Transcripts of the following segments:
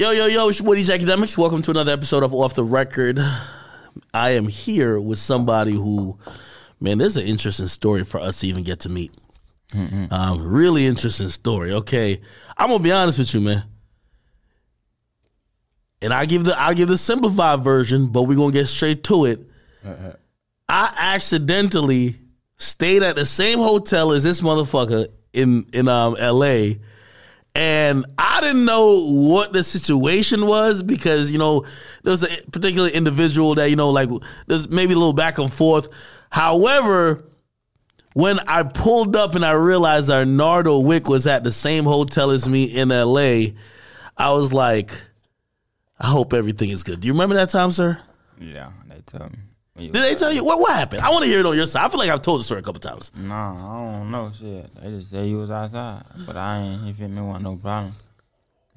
Yo, yo, yo, it's DJ Akademiks. Welcome to another episode of Off the Record. I am here with somebody who, man, this is an interesting story for us to even get to meet. Um, really interesting story. Okay, I'm gonna be honest with you, man. And I give the I give the simplified version, but we're gonna get straight to it. I accidentally stayed at the same hotel as this motherfucker in in um LA and I didn't know what the situation was because you know there was a particular individual that you know like there's maybe a little back and forth. However, when I pulled up and I realized our Nardo Wick was at the same hotel as me in LA, I was like, I hope everything is good. Do you remember that time, sir? Yeah, they tell me. When you- Did they tell you what what happened? I want to hear it on your side. I feel like I've told the story a couple times. Nah, I don't know shit. They just say you was outside, but I ain't. You feel me? Wasn't no problem.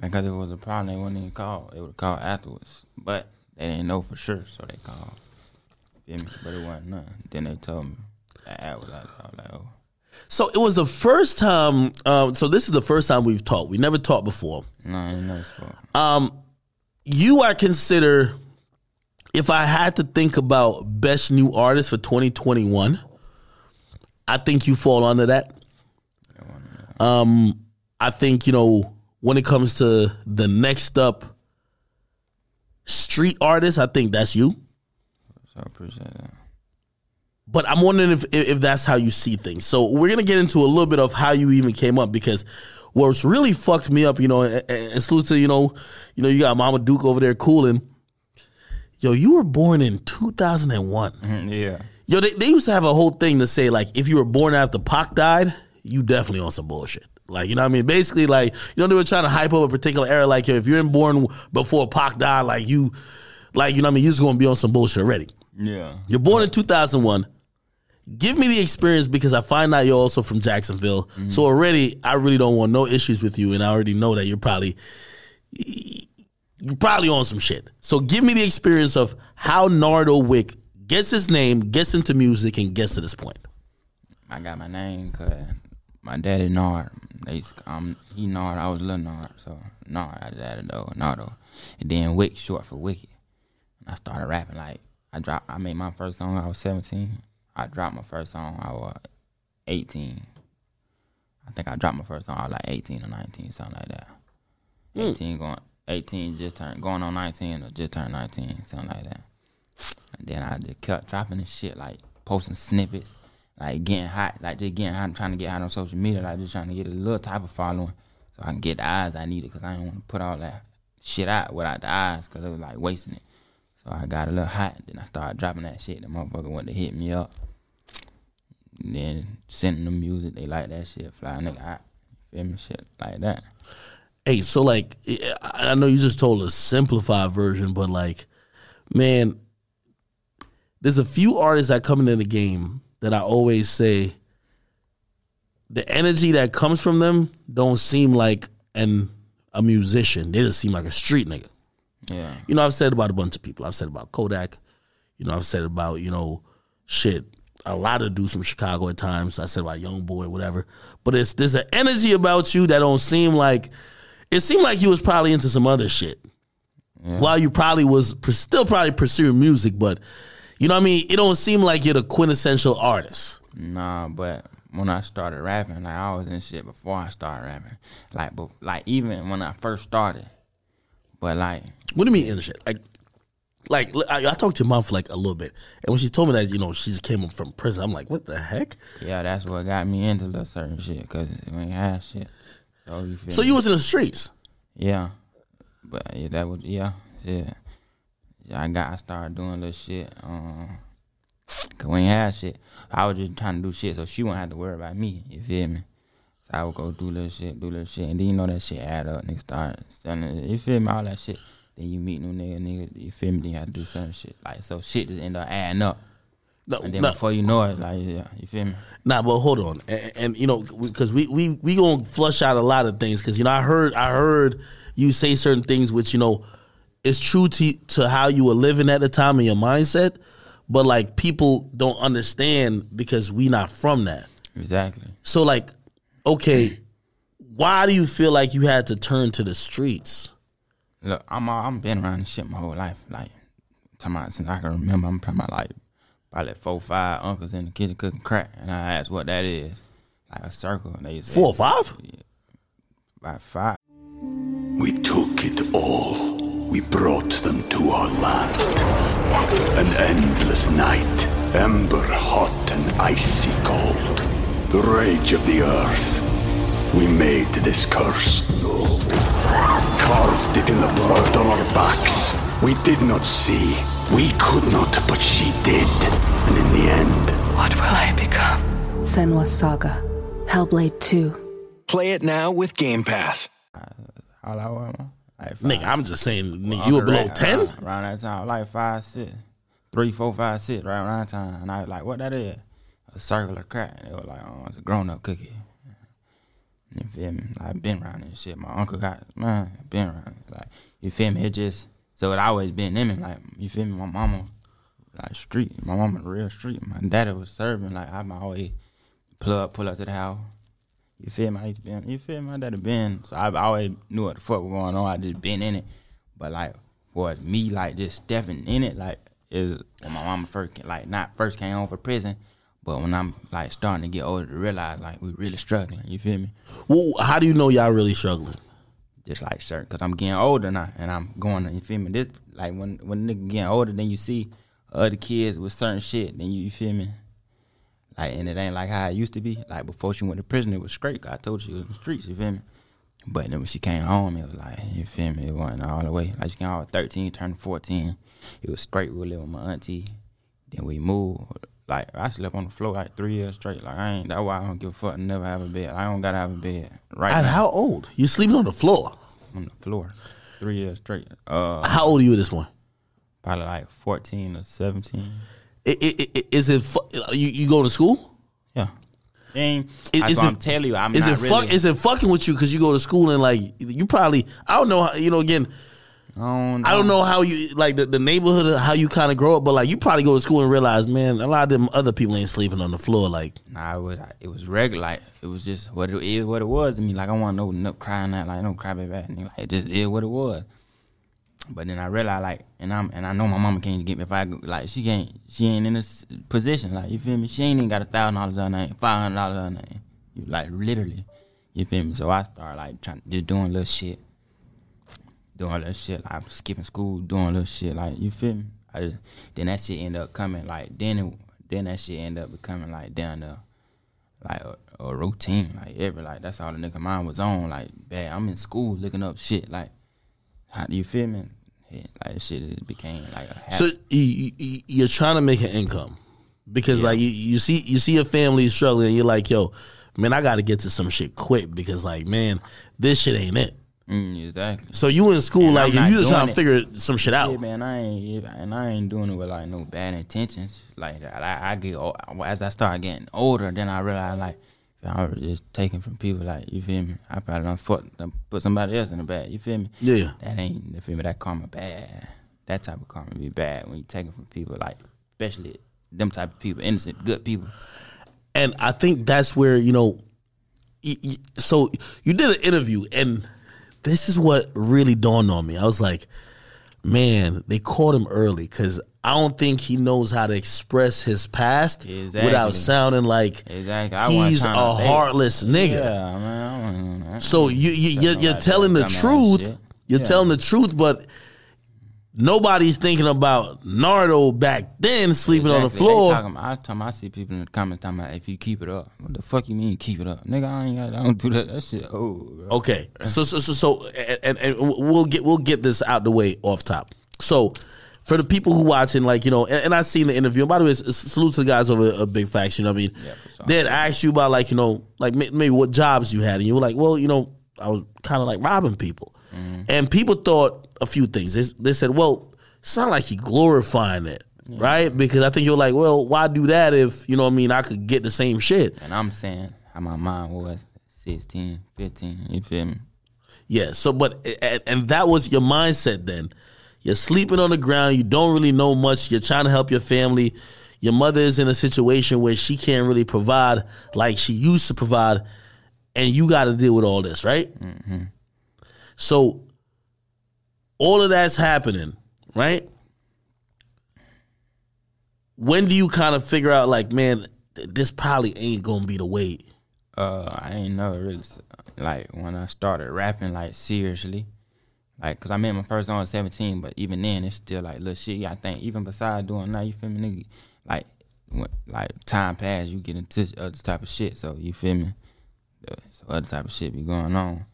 Because if it was a problem, they wouldn't even call. They would have called afterwards. But they didn't know for sure, so they called. Feel me? But it wasn't nothing. Then they told me that I was outside. Like, oh, So it was the first time. Um, so this is the first time we've talked. We never talked before. no, I ain't know. Um, you I consider if I had to think about best new artist for 2021, I think you fall under that. Um, I think you know when it comes to the next up street artist, I think that's you. So I appreciate that. But I'm wondering if if that's how you see things. So we're gonna get into a little bit of how you even came up because what's really fucked me up, you know, and, and salute to you know, you know, you got Mama Duke over there cooling. Yo, you were born in 2001. Mm, yeah. Yo, they, they used to have a whole thing to say like if you were born after Pac died, you definitely on some bullshit. Like you know what I mean? Basically, like you know they were trying to hype up a particular era. Like yo, if you're born before Pac died, like you, like you know what I mean, you're just gonna be on some bullshit already. Yeah. You're born in 2001. Give me the experience because I find out you're also from Jacksonville. So already, I really don't want no issues with you, and I already know that you're probably you're probably on some shit. So give me the experience of how Nardo Wick gets his name, gets into music, and gets to this point. I got my name because my daddy Nard. They used to call him, he Nard, I was little Nard. So Nard, I added though, Nardo. And then Wick, short for Wicked. And I started rapping like, I dropped, I made my first song, I was 17. I dropped my first song, I was 18. I think I dropped my first song, I was like 18 or 19, something like that. Hmm. 18 going, 18 just turned, going on 19 or just turned 19, something like that. And then I just kept dropping this shit, like posting snippets, like getting hot, like just getting hot, trying to get hot on social media, like just trying to get a little type of following so I can get the eyes I needed because I didn't want to put all that shit out without the eyes because it was like wasting it. So I got a little hot, then I started dropping that shit. The motherfucker went to hit me up. And then sending them music, they like that shit, fly nigga out. Feel me? Shit like that. Hey, so like, eh, I I know you just told a simplified version, but like, man, there's a few artists that come into the game that I always say the energy that comes from them don't seem like an a musician. They just seem like a street nigga. Yeah. You know, I've said about a bunch of people. I've said about Kodak. You know, I've said about, you know, shit. A lot of dudes from Chicago at times. I said about YoungBoy, whatever. But it's there's an energy about you that don't seem like it seemed like you was probably into some other shit. While you probably was still probably pursuing music, but you know what I mean? It don't seem like you're the quintessential artist. Nah, but when I started rapping, like I was in shit before I started rapping. Like, but like even when I first started, but like What do you mean in the shit? Like, like I, I talked to your mom for like a little bit, and when she told me that you know she just came from prison, I'm like, what the heck? yeah, that's what got me into little certain shit because we ain't had shit. So you So me? you was in the streets. yeah, but yeah, that was yeah, yeah. Yeah, I got I started doing little shit. Um, cause we ain't had shit. I was just trying to do shit so she wouldn't have to worry about me. You feel me? So I would go do little shit, do little shit, and then you know that shit add up. Nigga start selling. it. You feel me? All that shit. Then you meet new nigga, nigga. You feel me? Then you have to do some shit. Like so, shit just end up adding up. No, And then no, before you know it, like yeah, you feel me? nah, but hold on, and, and you know, because we we we gonna flush out a lot of things. Because you know, I heard I heard you say certain things which you know is true to to how you were living at the time and your mindset, but like people don't understand because we not from that. Exactly. So like, okay, why do you feel like you had to turn to the streets? Look, I'm I'm been around this shit my whole life. Like talking about since I can remember, I'm talking about like probably four, five uncles in the kitchen cooking crack, and I asked what that is. Like a circle. And they said, Four or five? yeah, About five. We took it all. We brought them to our land. An endless night, ember hot and icy cold. The rage of the earth. We made this curse. Carved it in the blood on our backs. We did not see. We could not, but she did. And in the end, What will I become? Senua's Saga. Hellblade 2. Play it now with Game Pass. Uh, all I was, like five. Nigga, I'm just saying, nigga, you were below Ray, ten. Around, around that time, like five, six, three, four, five, six, right around that time. And I was like, what that is? A circular crack. And they were like, oh, it's a grown up cookie. You feel me? I've like, been around this shit. My uncle got, man, been around. It's like, you feel me? It just, so it always been in me. Like, you feel me? My mama, like, street. My mama, real street. My daddy was serving. Like, I'm always pull up, pull up to the house. You feel me? I used to been, you feel me? My daddy been, so I always knew what the fuck was going on. I just been in it. But like, for me, like just stepping in it, like, is when my mama first, like, not first came home from prison, but when I'm like starting to get older to realize like we really struggling. You feel me? Well, how do you know y'all really struggling? Just like certain, cause I'm getting older now, and I'm going. You feel me? This like when when nigga getting older, then you see other kids with certain shit. Then you, you feel me? Like and it ain't like how it used to be. Like before she went to prison, it was straight. I told you she was in the streets. You feel me? But then when she came home, it was like you feel me. It wasn't all the way. Like she came out at 13, turned 14. It was straight. We lived with my auntie. Then we moved. Like I slept on the floor like three years straight. Like I ain't. That's why I don't give a fuck. Never have a bed. I don't gotta have a bed right At now how old? You sleeping on the floor. on the floor. Three years straight. Uh, How old are you at this one? probably like 14 or 17. I- I- I- Is it fu- you? You go to school? Yeah. Ain't, Is- that's is what it- I'm telling you. I'm is not it really. fuck? Is it fucking with you because you go to school and like you probably I don't know how, you know again I don't, I don't know how you like the, the neighborhood of how you kind of grow up but like you probably go to school and realize man a lot of them other people ain't sleeping on the floor like Nah, it was, it was regular. Like, it was just what it is, what it was to me. Like, I want no, no crying out, like, no cry ass. nigga. Like, it just is what it was. But then I realized, like, and I'm, and I know my mama can't get me if I, go- like, she can't, she ain't in this position. Like, you feel me? She ain't even got a thousand dollars on her name, five hundred dollars on her name. You, like, literally. You feel me? So I started, like, trying, just doing little shit. Doing all that shit, like, I'm skipping school, doing little shit, like, you feel me? I just, then that shit end up coming, like, then it, then that shit end up becoming, like, down there like a, a routine, like every like that's all the nigga mind was on. Like, bad, I'm in school looking up shit. Like, how do you feel me? Yeah, like shit it became like a habit. so you, you, you're trying to make an income because like you, you see you see your family struggling and you're like yo man I got to get to some shit quick because like man this shit ain't it Mm, exactly. so you in school And like you just trying to figure some shit out Yeah, man, I ain't and I ain't doing it with like no bad intentions. Like that, I, I get as I start getting older, then I realize like I was just taking from people. Like you feel me? I probably done fuck, done put somebody else in the bad. You feel me? Yeah. That ain't you feel me? That karma bad. That type of karma be bad when you taking from people. Like especially them type of people, innocent, good people. and I think that's where you know. So you did an interview, and this is what really dawned on me. I was like, man, they caught him early because I don't think he knows how to express his past Exactly. without sounding like Exactly. He's a heartless nigga. Yeah, man. I that. So you, you you're, you're telling the truth. You're Yeah. telling the truth, but nobody's thinking about Nardo back then sleeping on the Exactly. floor. They talking, I, talking, I see people in the comments talking about if you keep it up. What the fuck you mean keep it up, nigga? I ain't got, I don't do that. That shit. Oh. Okay, so so so, so and, and we'll get we'll get this out the way off top. So for the people who watching, like you know, and, and I seen the interview. And by the way, salute to the guys over a Big Facts. I mean, Yeah, sure. they'd ask you about like you know, like maybe what jobs you had, and you were like, well, you know, I was kind of like robbing people, Mm-hmm. and people thought a few things. They, they said, well, it's not like he glorifying it. Right, because I think you're like, well, why do that if you know? what I mean, I could get the same shit. And I'm saying how my mind was 16, 15. You feel me? Yeah. So, but and, and that was your mindset then. You're sleeping on the ground. You don't really know much. You're trying to help your family. Your mother is in a situation where she can't really provide like she used to provide, and you got to deal with all this, right? Mm-hmm. So, all of that's happening, right? When do you kind of figure out like, man, th- this probably ain't gonna be the way? Uh, I ain't never really like when I started rapping like seriously, like cause I made my first song at seventeen, but even then it's still like little shit. I think even besides doing that, you feel me, nigga, like when, like time passed, you get into other type of shit. So you feel me, Uh, so other type of shit be going on.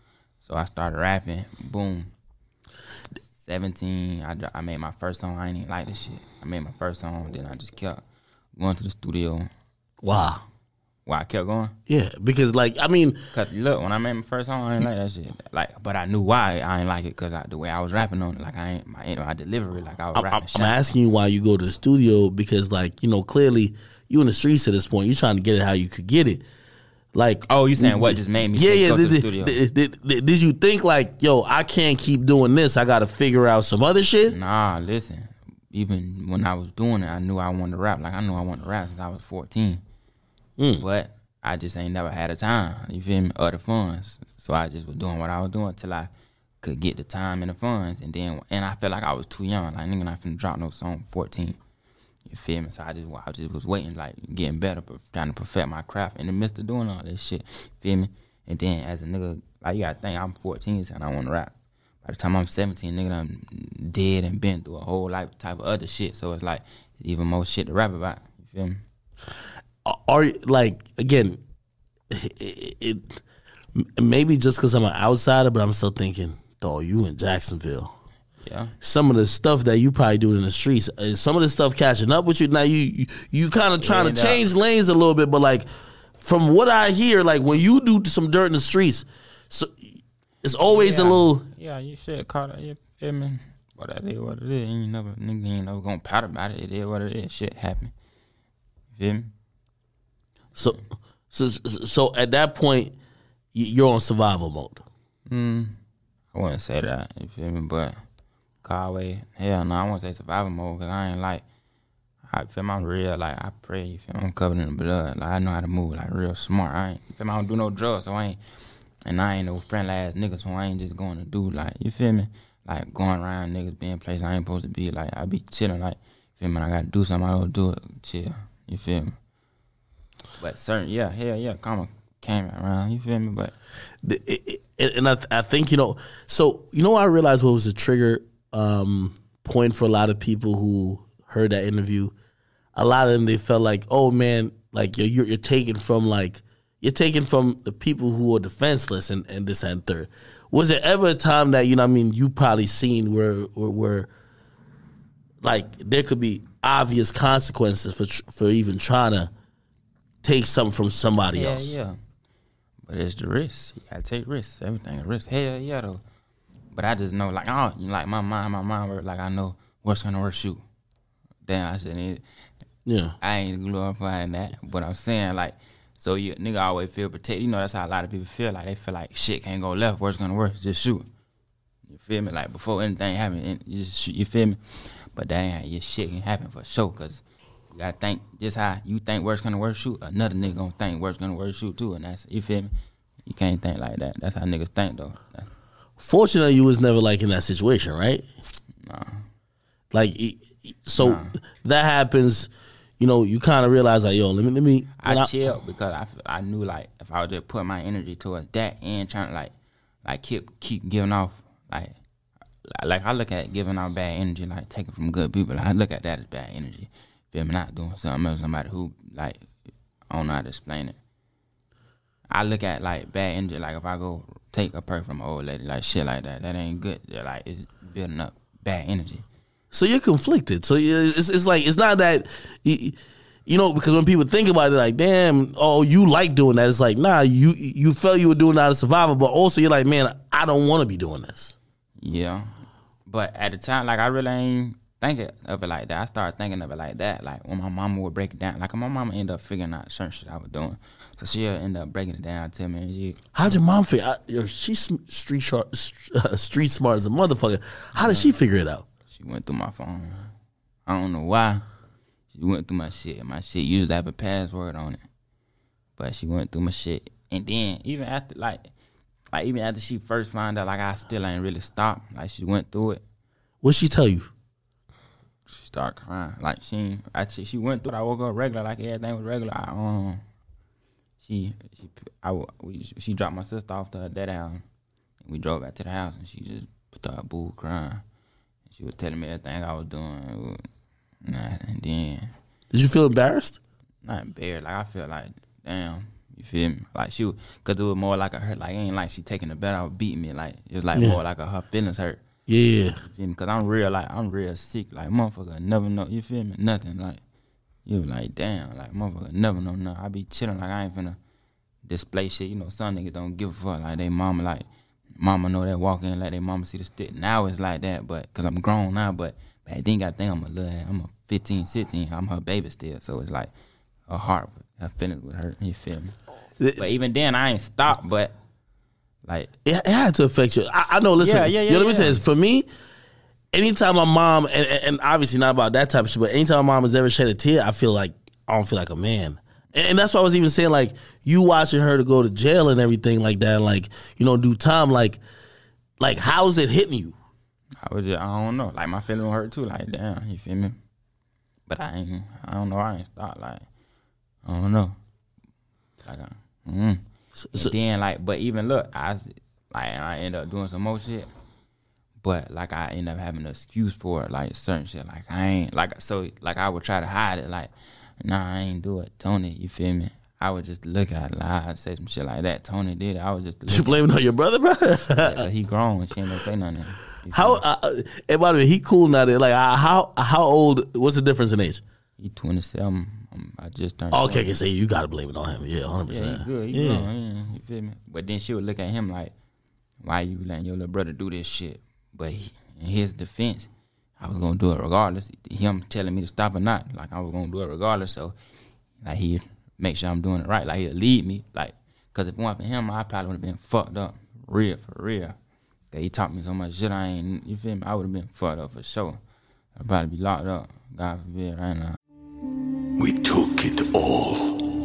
So I started rapping. Boom. Seventeen, I I made my first song. I ain't even like this shit. I made my first song, then I just kept going to the studio. Wow. Why I kept going? Yeah, because like I mean, Cause look, when I made my first song, I ain't like that shit. Like, but I knew why I ain't like it, cause the way I was rapping on it, like I ain't my, you know, delivery, like I was I'm, rapping. I'm shot. asking you why you go to the studio because like you know clearly you in the streets at this point. You're trying to get it how you could get it. Like Oh, you saying what just made me Yeah, yeah. Did, the did- studio? did- did- you think like, yo, I can't keep doing this. I got to figure out some other shit. Nah, listen. Even when I was doing it, I knew I wanted to rap. Like I knew I wanted to rap since I was fourteen. Mm. But I just ain't never had a time. You feel me? Or the funds. So I just was doing what I was doing till I could get the time and the funds. And then and I felt like I was too young. Like nigga, not finna drop no song fourteen. You feel me? So I just I just was waiting, like getting better, trying to perfect my craft in the midst of doing all this shit. Feel me? And then as a nigga, like you gotta think I'm 14 and I want to rap. By the time I'm 17, nigga, I'm dead and been through a whole life type of other shit. So it's like even more shit to rap about. You feel me? Are like again? It, it maybe just because I'm an outsider, but I'm still thinking, dog, you in Jacksonville. Yeah. Some of the stuff that you probably do in the streets, uh, some of the stuff catching up with you. Now you you, you kind of trying Yeah, to change lanes a little bit, but like from what I hear, like when you do some dirt in the streets, so it's always a little. Yeah, you shit caught it. You feel me? What that is, what it is. Ain't never nigga ain't never gonna pout about it. It is what it is. Shit happen. You feel me? So, so, so at that point, you're on survival mode. I wouldn't say that, you feel me? But Conway, hell no, I won't say survival mode because I ain't like, I feel I'm real, like, I pray, you feel? I'm covered in the blood. Like, I know how to move, like, real smart. I ain't, feel? I don't do no drugs, so I ain't, and I ain't no friendly ass so I ain't just going to do, like, you feel me? Like, going around niggas being places I ain't supposed to be. Like, I be chilling, like, feel me? I gotta do something, I don't do it, chill, you feel me? But certain, yeah, hell yeah, karma came around, you feel me? But, The- it- it- and I, I think you know. So you know, I realized what was the trigger um, point for a lot of people who heard that interview. A lot of them they felt like, oh man, like you're you're, you're taken from like you're taken from the people who are defenseless and, and this and third. Was there ever a time that you know? I mean, you probably seen where where, where like there could be obvious consequences for tr- for even trying to take something from somebody Yeah, else. yeah. But it's the risk. You gotta take risks. Everything a risk. Hell yeah though. But I just know like oh like my mind, my mind like I know what's gonna work shoot. Damn, I shouldn't Yeah. I ain't glorifying that. But I'm saying like so you nigga always feel protected. You know that's how a lot of people feel. Like they feel like shit can't go left, what's gonna work? Just shoot. You feel me? Like before anything happen, you just shoot, you feel me? But that ain't how your shit can happen for sure, cause you gotta think just how you think work's gonna work shoot, another nigga gonna think work's gonna work shoot too, and that's you feel me? You can't think like that. That's how niggas think though. That- Fortunately, you was never like in that situation, right? Nah. Like, so that happens. You know, you kind of realize like, yo, let me, let me. I I- chilled because I, I knew like if I would just put my energy towards that and trying to like like keep keep giving off like like I look at giving out bad energy like taking from good people. I look at that as bad energy. Feel me? Not doing something else. Somebody who like I don't know how to explain it. I look at like bad energy like if I go take a perk from an old lady like shit like that that ain't good. They're like it's building up bad energy. so you're conflicted. So it's, it's like it's not that, you, you know, because when people think about it, like, damn, oh, you like doing that. It's like, nah, you you felt you were doing that out of survival, but also you're like, man, I don't want to be doing this. Yeah. But at the time, like I really ain't thinking of it like that. I started thinking of it like that. Like when my mama would break it down. Like my mama ended up figuring out certain shit I was doing. So she'll end up breaking it down to me she How'd your mom figure? I, yo, she's street sharp, street smart as a motherfucker. How did she figure it out? she went through my phone. I don't know why. She went through my shit. My shit used to have a password on it. But she went through my shit. And then even after like like even after she first found out like I still ain't really stopped. Like she went through it. What she tell you? She started crying. Like she, I, she, she went through. it. I woke up regular, like everything was regular. I, um, she, she, I, we, she dropped my sister off to her dad house. And we drove back to the house, and she just started boo crying. And She was telling me everything I was doing. Nah, and then Did you feel embarrassed? not embarrassed. Like I felt like, damn, you feel me? Like she, cause it was more like a hurt. Like it ain't like she taking the bet out, beating me. Like it was like Yeah. more like a, her feelings hurt. Yeah. You feel me? Cause I'm real, like I'm real sick. Like motherfucker never know. You feel me? Nothing. Like you like damn. Like motherfucker never know nothing. I be chilling. Like I ain't finna display shit. You know, some niggas don't give a fuck. Like they mama like mama know that walk in like they mama see the stick. Now it's like that, but cause I'm grown now. But back then, got think I'm a little. I'm a 15, 16. I'm her baby still. So it's like her heart, her feelings with her. You feel me? But even then, I ain't stopped. But like it it had to affect you. I, I know. Listen, Yeah, yeah, you know, yeah, let me tell you For me, anytime my mom and, and obviously not about that type of shit, but anytime my mom has ever shed a tear, I feel like I don't feel like a man. And, and that's why I was even saying like you watching her to go to jail and everything like that, like you know, do time like like how's it hitting you? I was just, I don't know. Like my feeling hurt too. Like damn, you feel me? But I ain't. I don't know. I ain't stopped. Like I don't know. Like I, mm. so- and then like, but even look, I like I end up doing some more shit. But like I end up having an excuse for it, like certain shit. Like I ain't like so like I would try to hide it. Like nah, I ain't do it, Tony. You feel me? I would just look at it, lie, say some shit like that. Tony did it. I was just You blaming on your brother, bro? But he grown. She ain't gonna say nothing. How? Uh, and by the way, he cool now. There, like uh, how how old? What's the difference in age? He 27. Um, I just turned. Okay, 20. okay, say you gotta blame it on him. Yeah, hundred Yeah, percent. good. He Yeah. grown, yeah, you feel me? But then she would look at him like, "Why you letting your little brother do this shit?" But he, in his defense, I was gonna do it regardless. Him telling me to stop or not, like I was gonna do it regardless. So, like he make sure I'm doing it right. Like he'll lead me, like, cause if it wasn't for him, I probably would have been fucked up, real for real. 'Cause he taught me so much shit. I ain't, you feel me? I would have been fucked up for sure. I'd probably be locked up. God forbid, right now. We took it all.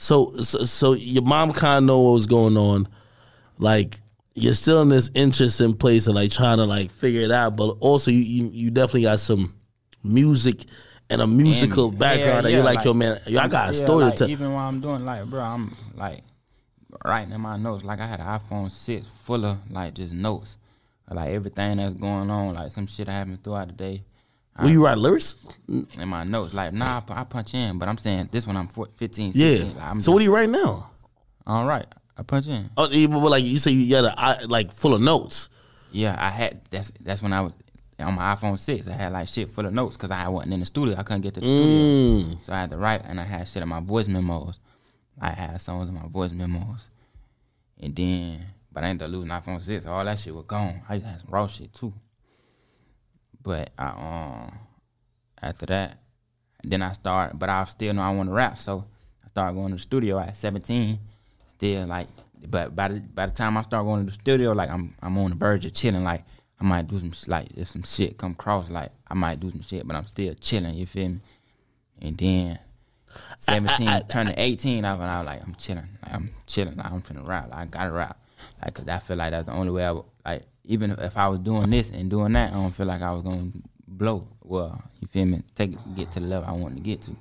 You feel me? So, so, so your mom kind of know what was going on. Like you're still in this interesting place of like trying to like figure it out, but also you you, you definitely got some music and a musical And- background yeah, that you're yeah, like, yo man, yo, I got a story like, to tell. Even while I'm doing like, bro, I'm like writing in my notes. Like I had an iPhone six full of like just notes, like everything that's going on, like some shit that happened throughout the day. Will you write lyrics? In my notes, like nah, I punch in, but I'm saying this one I'm four- 15, Yeah. 16. Like, I'm So what do you write now? all right. I punch in. Oh, but like you say, you got a like full of notes. Yeah, I had that's that's when I was on my iPhone six. I had like shit full of notes because I wasn't in the studio. I couldn't get to the studio, mm. so I had to write, and I had shit in my voice memos. I had songs in my voice memos, and then but I ended up losing iPhone six. All that shit was gone. I had some raw shit too. But I um after that, then I start. But I still know I want to rap, so I started going to the studio at seventeen. Still like, but by the by the time I start going to the studio, like I'm I'm on the verge of chilling. Like I might do some like if some shit come across, like I might do some shit, but I'm still chilling. You feel me? And then. 17, turning 18, I was, I was like, I'm chilling. Like, I'm chilling. Like, I'm finna rap. Like, I gotta rap. Like, cause I feel like that's the only way I even if I was doing this and doing that, I don't feel like I was gonna blow. Well, you feel me? Take get to the level I wanted to get to.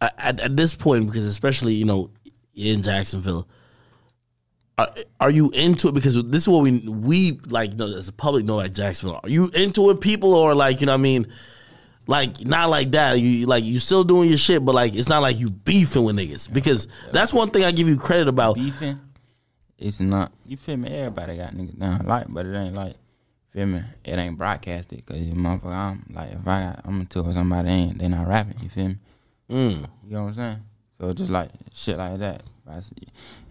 at, at this point, because especially you know in Jacksonville, are, are you into it? Because this is what we we like you know, as a public know at Jacksonville. Are you into it, people, or like you know what I mean? Like not like that. You like you still doing your shit, but like it's not like you beefing with niggas. Because that's one thing I give you credit about. Beefing, it's not. You feel me? Everybody got niggas down like, but it ain't like. Feel me? It ain't broadcasted because motherfucker. I'm like, if I got, I'm into somebody ain't they not rapping. You feel me? Mm. You know what I'm saying? So just like shit like that. I see.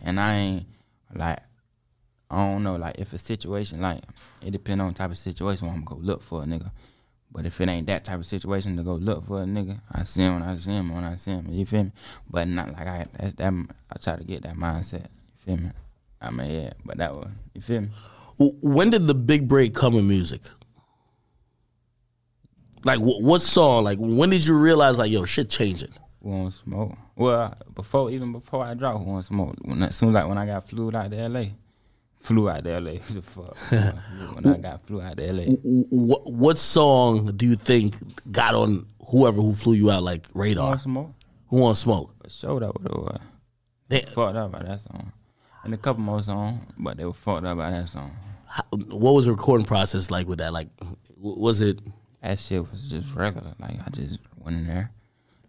And I ain't like I don't know, like if a situation like it depend on the type of situation I'm gonna go look for a nigga. But if it ain't that type of situation to go look for a nigga, I see him when I see him when I see him. You feel me? But not like I that's that I try to get that mindset. You feel me? I mean yeah, but that one, you feel me? When did the big break come in music? Like wh- what song? Like when did you realize like yo shit changing? Who want smoke? Well, before even before I dropped, who want smoke? When as soon as like when I got flew out to LA, flew out to LA. the fuck. when I got flew out to LA. What what song do you think got on whoever who flew you out like Who radar? smoke? Who want smoke? That would have They- fucked up by that song. And a couple more songs, but they were fucked up by that song. how- what was the recording process like with that? Like was it That shit was just regular. Like I just went in there.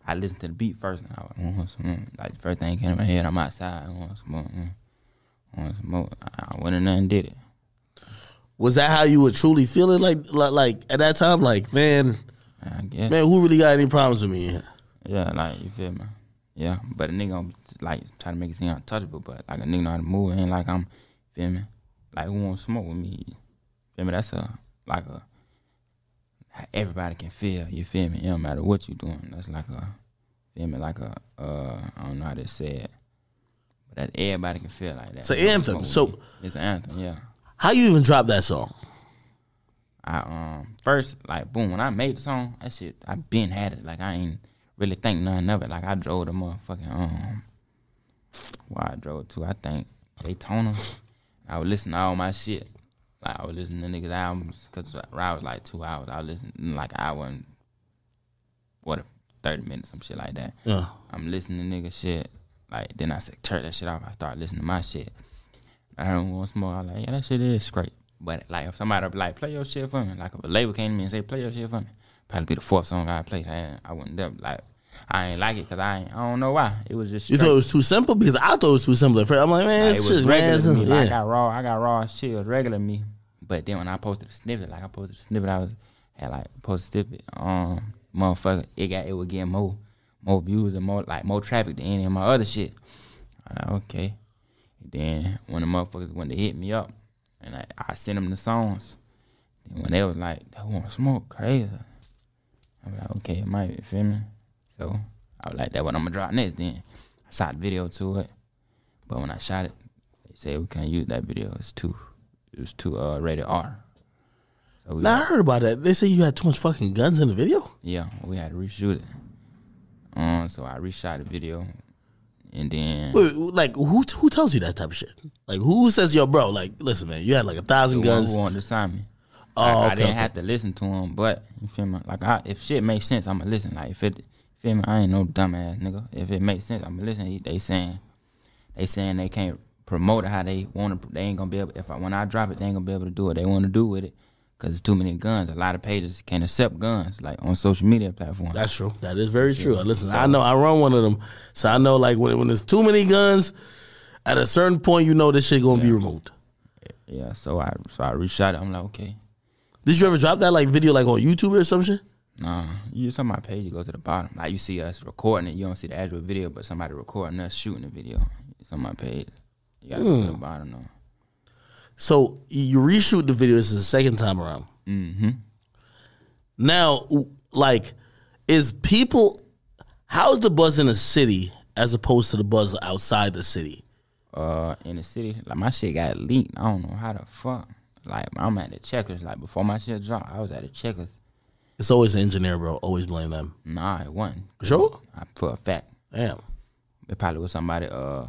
I listened to the beat first, and I was "I want some. Like the first thing came in my head, I'm outside. I want some more. mm, I want some more. I went in there and did it. was that how you were truly feeling like like, like at that time? Like man, I guess. man, who really got any problems with me? Yeah, like you feel me. Yeah, but a nigga gonna like try to make it seem untouchable, but like a nigga know how to move, ain't like I'm. Feel me? Like who want smoke with me? Feel me? That's a like a everybody can feel. You feel me? It don't matter what you're doing. That's like a feel me? Like a uh I don't know how to say it, but that everybody can feel like that. It's an anthem. So- it's an anthem. Yeah. How you even drop that song? I um first like boom when I made the song that shit I been had it like I ain't really think nothing of it like I drove the motherfucking um where I drove to I think Daytona I would listen to all my shit like I would listen to niggas albums because ride was like two hours I would listen like an hour and what thirty minutes some shit like that Yeah. I'm listening to nigga shit like then I said turn that shit off I start listening to my shit I heard once more. I was like, yeah, that shit is great. But like, if somebody like, play your shit for me, like if a label came to me and say, play your shit for me, probably be the fourth song I played. I, I wouldn't def- like, I ain't like it because I ain't, I don't know why. It was just You thought it was too simple because I thought it was too simple. at first. I'm like, man, Like, it's it was just regular it's- to me. Like, I got raw, I got raw shit. It was regular to me. But then when I posted a snippet, like I posted a snippet, I was had like posted snippet. Um, motherfucker, it got it was getting more, more views and more like more traffic than any of my other shit. Like, okay. Then when the motherfuckers when they hit me up, and I, I sent them the songs. And when they was like, "They want smoke, crazy," I'm like, okay, it might be, feel me? So I was like, that what I'm gonna drop next. Then I shot the video to it, but when I shot it, they said we can't use that video. It's too, it was too uh rated R. So we, Now I heard about that. They say you had too much fucking guns in the video. yeah, we had to reshoot it. Um, so I reshot the video, and then Wait, like who who tells you that type of shit? Like who says yo, bro? Like listen, man, you had like a thousand the one guns. who wanted to sign me. Oh, I okay, didn't okay. have to listen to him, but you feel me? Like, I, if shit makes sense, I'ma listen. Like, if it, feel me? I ain't no dumbass nigga. If it makes sense, I'ma listen. They saying, they saying they can't promote it how they want to. They ain't gonna be able. If I, when I drop it, they ain't gonna be able to do what they want to do with it, cause it's too many guns. A lot of pages can't accept guns, like on social media platforms. That's true. That is very true. Listen, I know I run one of them, so I know like when when there's too many guns, at a certain point, you know this shit gonna be removed. yeah. So I, so I reshot it. I'm like, okay. Did you ever drop that like video like on YouTube or some shit? Nah, you just on my page, you go to the bottom. Like you see us recording it, you don't see the actual video, but somebody recording us shooting the video. It's on my page. You gotta go to the bottom though. So you reshoot the video. This is the second time around. Mm-hmm. Now, like, is people? How's the buzz in the city as opposed to the buzz outside the city? Uh, in the city, like my shit got leaked. I don't know how the fuck. Like I'm at the checkers. Like before my shit dropped, I was at the checkers. It's always the engineer, bro. Always blame them. Nah, it wasn't. Sure. I, for a fact, Damn. it probably was somebody. Uh,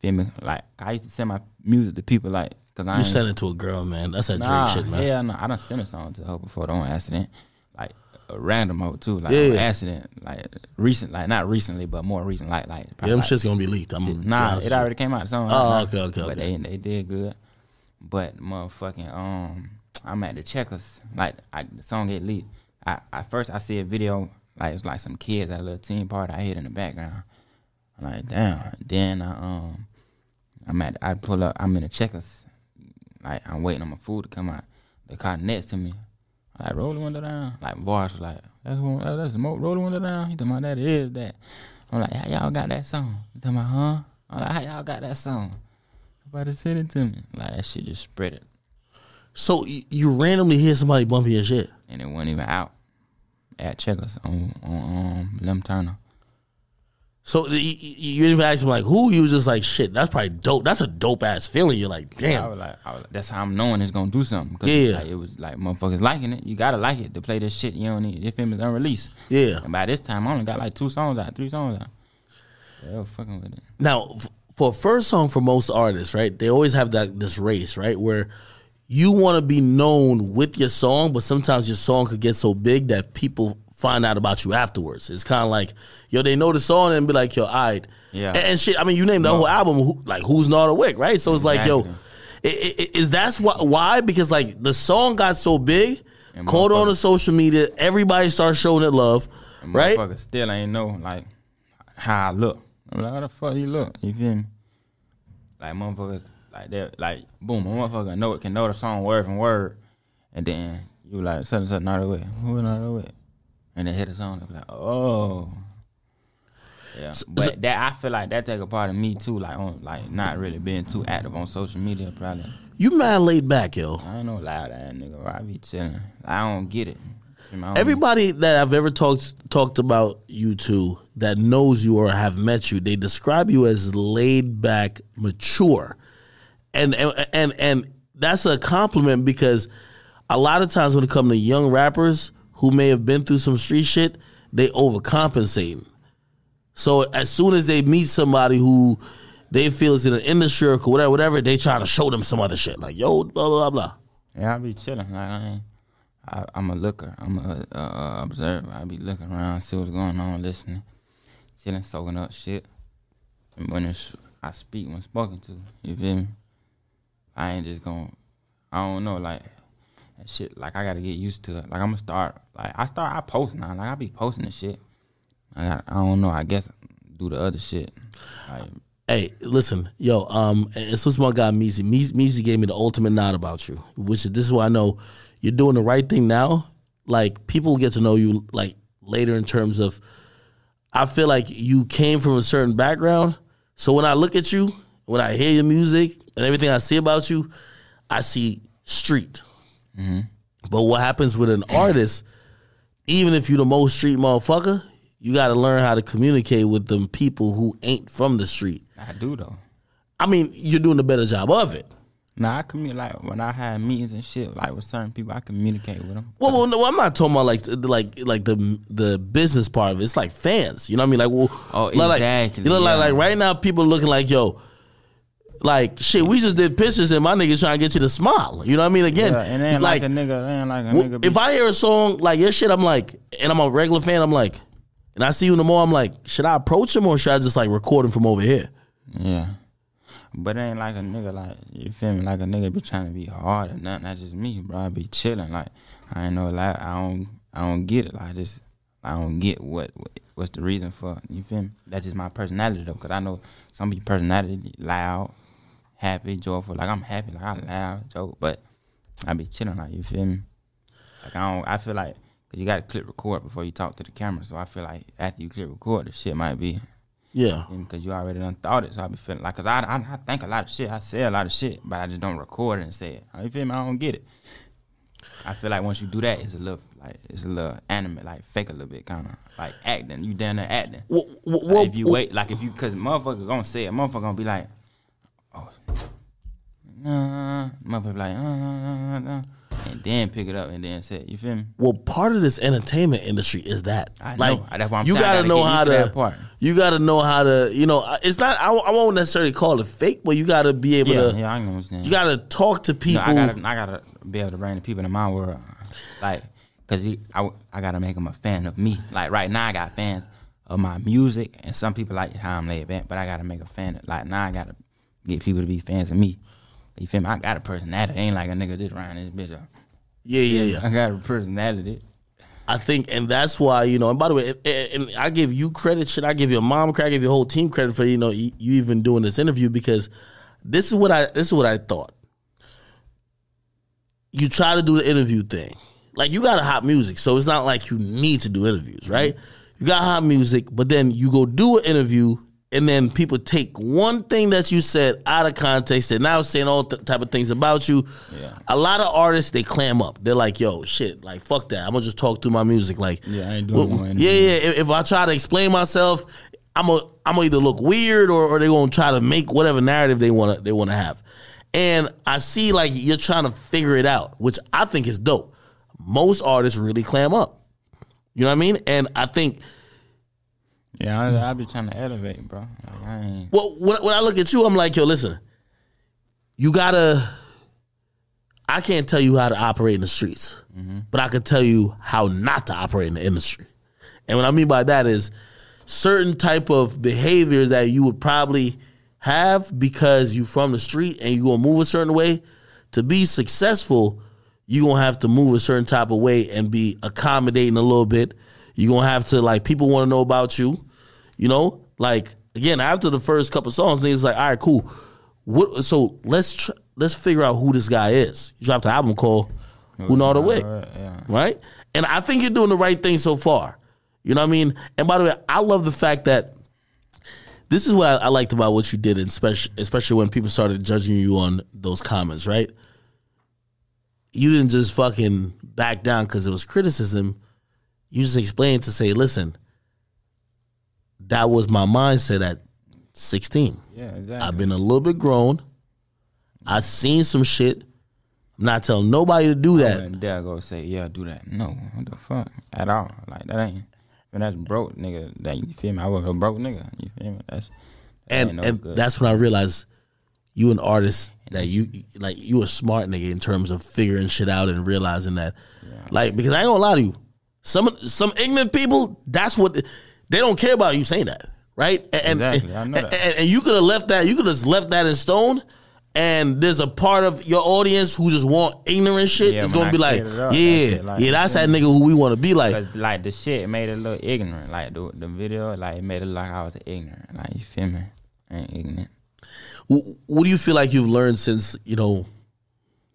feel? Like I used to send my music to people, like, cause I You sent it to a girl, man. That's that Nah, Drake shit, man. hell no. I done sent a song to her before on accident. Like a random hoe too. Like Yeah, yeah. accident. Like recent like not recently, but more recent, like like Yeah, them like, shit's gonna be leaked. I'm gonna Nah, it already came out. Song. Oh, okay, okay, But okay. they they did good. But motherfucking um, I'm at the checkers. Like I, the song get leaked. I, I first I see a video like it's like some kids at a little team party. I hear in the background. I'm like damn. Then I um, I'm at I pull up. I'm in the checkers. Like I'm waiting on my food to come out. The car next to me. I like roll the window down. Like was like that's one, that's smoke. Roll the window down. He talking about that is that. I'm like, how y'all got that song? He talking huh? I'm like, how y'all got that song? Nobody sent it to me. Like that shit just spread it, So y- you randomly hear somebody bumping your shit. and it wasn't even out. at Checkers on on um, Turner. So y- y- you didn't even ask him like who you was just like shit. That's probably dope. That's a dope ass feeling. You're like damn. I damn. was like, I was, that's how I'm knowing it's gonna do something. 'Cause, Yeah. like, it was like motherfuckers liking it. You gotta like it to play this shit. You don't need. This film is unreleased. Yeah. And by this time, I only got like two songs out, three songs out. Yeah, they were fucking with it. Now, f- for a first song for most artists, right? They always have that this race, right, where you want to be known with your song, but sometimes your song could get so big that people find out about you afterwards. It's kind of like, yo, they know the song and be like, yo, all right. Yeah. And, and shit, I mean, you named the whole album, who, like, Who's Nardo Wick, right? So it's like, yo, Exactly. i- i- is that's why, why? Because, like, the song got so big, And caught on to social media, everybody starts showing it love, And right? Still ain't know like how I look. I'm like, how the fuck you look? You feel me? Like motherfuckers, like that, like boom, a motherfucker know it can know the song word from word, and then you like and such not away, who not away, and then hit the song, and be like, oh. Yeah, but that I feel like that take a part of me too, like on like not really being too active on social media, probably. You mad laid back, yo. I ain't no loud ass nigga. bro. I be chilling. I don't get it. Everybody that I've ever talked talked about you to that knows you or have met you, they describe you as laid back, mature, and and and, that's a compliment because a lot of times when it comes to young rappers who may have been through some street shit, they overcompensate. So as soon as they meet somebody who they feel is in an industry or whatever, whatever, they try to show them some other shit like yo, blah blah blah. Yeah, I be chilling. Like I I, I'm a looker. I'm a uh, uh, observer. I be looking around, see what's going on, listening, chilling, soaking up shit. And when I speak when spoken to, you feel me? I ain't just gonna. I don't know, like that shit. Like I gotta get used to it. Like I'm gonna start. Like I start. I post now. Like I be posting the shit. I, got, I don't know. I guess do the other shit. Like Hey, listen, yo, um, and this my guy. Meezy Meezy gave me the ultimate nod about you, which is this is why I know you're doing the right thing now. Like people get to know you like later in terms of I feel like you came from a certain background. So when I look at you, when I hear your music and everything I see about you, I see street. But what happens with an artist, even if you're the most street motherfucker, you got to learn how to communicate with them people who ain't from the street. I do though. I mean, you're doing a better job of it. Nah, I communicate like when I had meetings and shit, like with certain people, I communicate with them. Well, well, no, I'm not talking about like like like the the business part of it. It's like fans. You know what I mean? Like, well, Oh, like, exactly, you know, like like right now, people looking like yo, like shit. We just did pictures and my niggas trying to get you to smile. You know what I mean? Again, Yeah, it ain't like, a nigga, it ain't like a nigga. if I hear a song like your shit, I'm like, and I'm a regular fan. I'm like, and I see you in the mall. I'm like, should I approach him or should I just like record him from over here? yeah, but it ain't like a nigga like you feel me, like a nigga be trying to be hard or nothing. That's just me, bro. I be chilling, like I ain't know like I don't, I don't get it. Like I just, I don't get what, what what's the reason for. You feel me? That's just my personality though, cause I know some people personality loud, happy, joyful. Like I'm happy, like I laugh, joke, but I be chilling, like you feel me. Like I don't, I feel like cause you got to click record before you talk to the camera. So I feel like after you click record, the shit might be Yeah, because you already done thought it. So I be feeling like, cause I, I I think a lot of shit. I say a lot of shit, but I just don't record it and say it. You feel me? I don't get it. I feel like once you do that, it's a little like it's a little animate, like fake a little bit, kind of like acting. You down there acting. Well, well, Like, if you wait, like if you, cause motherfucker gonna say it, motherfucker gonna be like, nah, motherfucker like, uh, uh, uh, and then pick it up and then say, you feel me? well, part of this entertainment industry is that. I like, know. That's why I'm you saying gotta gotta know how to that part. You gotta know how to. You know, it's not. I, won't- I won't necessarily call it fake, but you gotta be able Yeah, to. yeah, I know what you're. You gotta talk to No, people. I gotta, I gotta be able to bring the people in my world, like, cause he, I, I gotta make them a fan of me. Like right now, I got fans of my music, and some people like how I'm laid back, but I gotta make a fan. Of, like now, I gotta get people to be fans of me. You feel me? I got a personality. Ain't like a nigga just around this bitch. up. yeah, yeah, yeah. I got a personality. I think, and that's why you know. And by the way, and, I give you credit. Should I give your mom credit? I give your whole team credit for you know you, even doing this interview because this is what I this is what I thought. You try to do the interview thing, like you got a hot music, so it's not like you need to do interviews, right? Mm-hmm. You got hot music, but then you go do an interview and then people take one thing that you said out of context and now saying all th- type of things about you. Yeah. A lot of artists they clam up. They're like, "Yo, shit, like fuck that. I'm gonna just talk through my music." Like, Yeah, I ain't doing well, no yeah, yeah. If, if I try to explain myself, I'm gonna I'm gonna either look weird or, or they're gonna try to make whatever narrative they wanna they wanna have. And I see like you're trying to figure it out, which I think is dope. Most artists really clam up. You know what I mean? And I think Yeah, I, hmm. I be trying to elevate, bro. Like, I ain't. Well, when, when I look at you, I'm like, yo, listen, you gotta. I can't tell you how to operate in the streets, mm-hmm. but I can tell you how not to operate in the industry. And what I mean by that is certain type of behaviors that you would probably have because you're from the street and you're gonna move a certain way. To be successful, you're gonna have to move a certain type of way and be accommodating a little bit. You're gonna have to like people want to know about you. You know, like again after the first couple songs, niggas like, all right, cool. What? So let's tr- let's figure out who this guy is. You dropped an album called "Who's Nardo Wick," Yeah. right? And I think you're doing the right thing so far. You know what I mean? And by the way, I love the fact that this is what I, I liked about what you did, especially especially when people started judging you on those comments, right? You didn't just fucking back down because it was criticism. You just explained to say, listen, that was my mindset at 16. Yeah, exactly. I've been a little bit grown. I've seen some shit. I'm not telling nobody to do I that. wouldn't dare go say, yeah, do that. No, what the fuck? At all. Like, that ain't. When that's broke, nigga, that, you feel me? I was a broke nigga. You feel me? That's. that and no and good. that's when I realized you an artist that you like you a smart nigga in terms of figuring shit out and realizing that like because I ain't gonna lie to you some some ignorant people that's what they don't care about you saying that right and Exactly, I and, that. and, and you could have left that you could have left that in stone and there's a part of your audience who just want ignorant shit Yeah, it's gonna I be like up, yeah that's it, like, yeah that's that nigga who we want to be like like the shit made it look ignorant. Like the the video, like it made it look like I was ignorant. Like you feel me? I ain't ignorant. Wh- what do you feel like you've learned since you know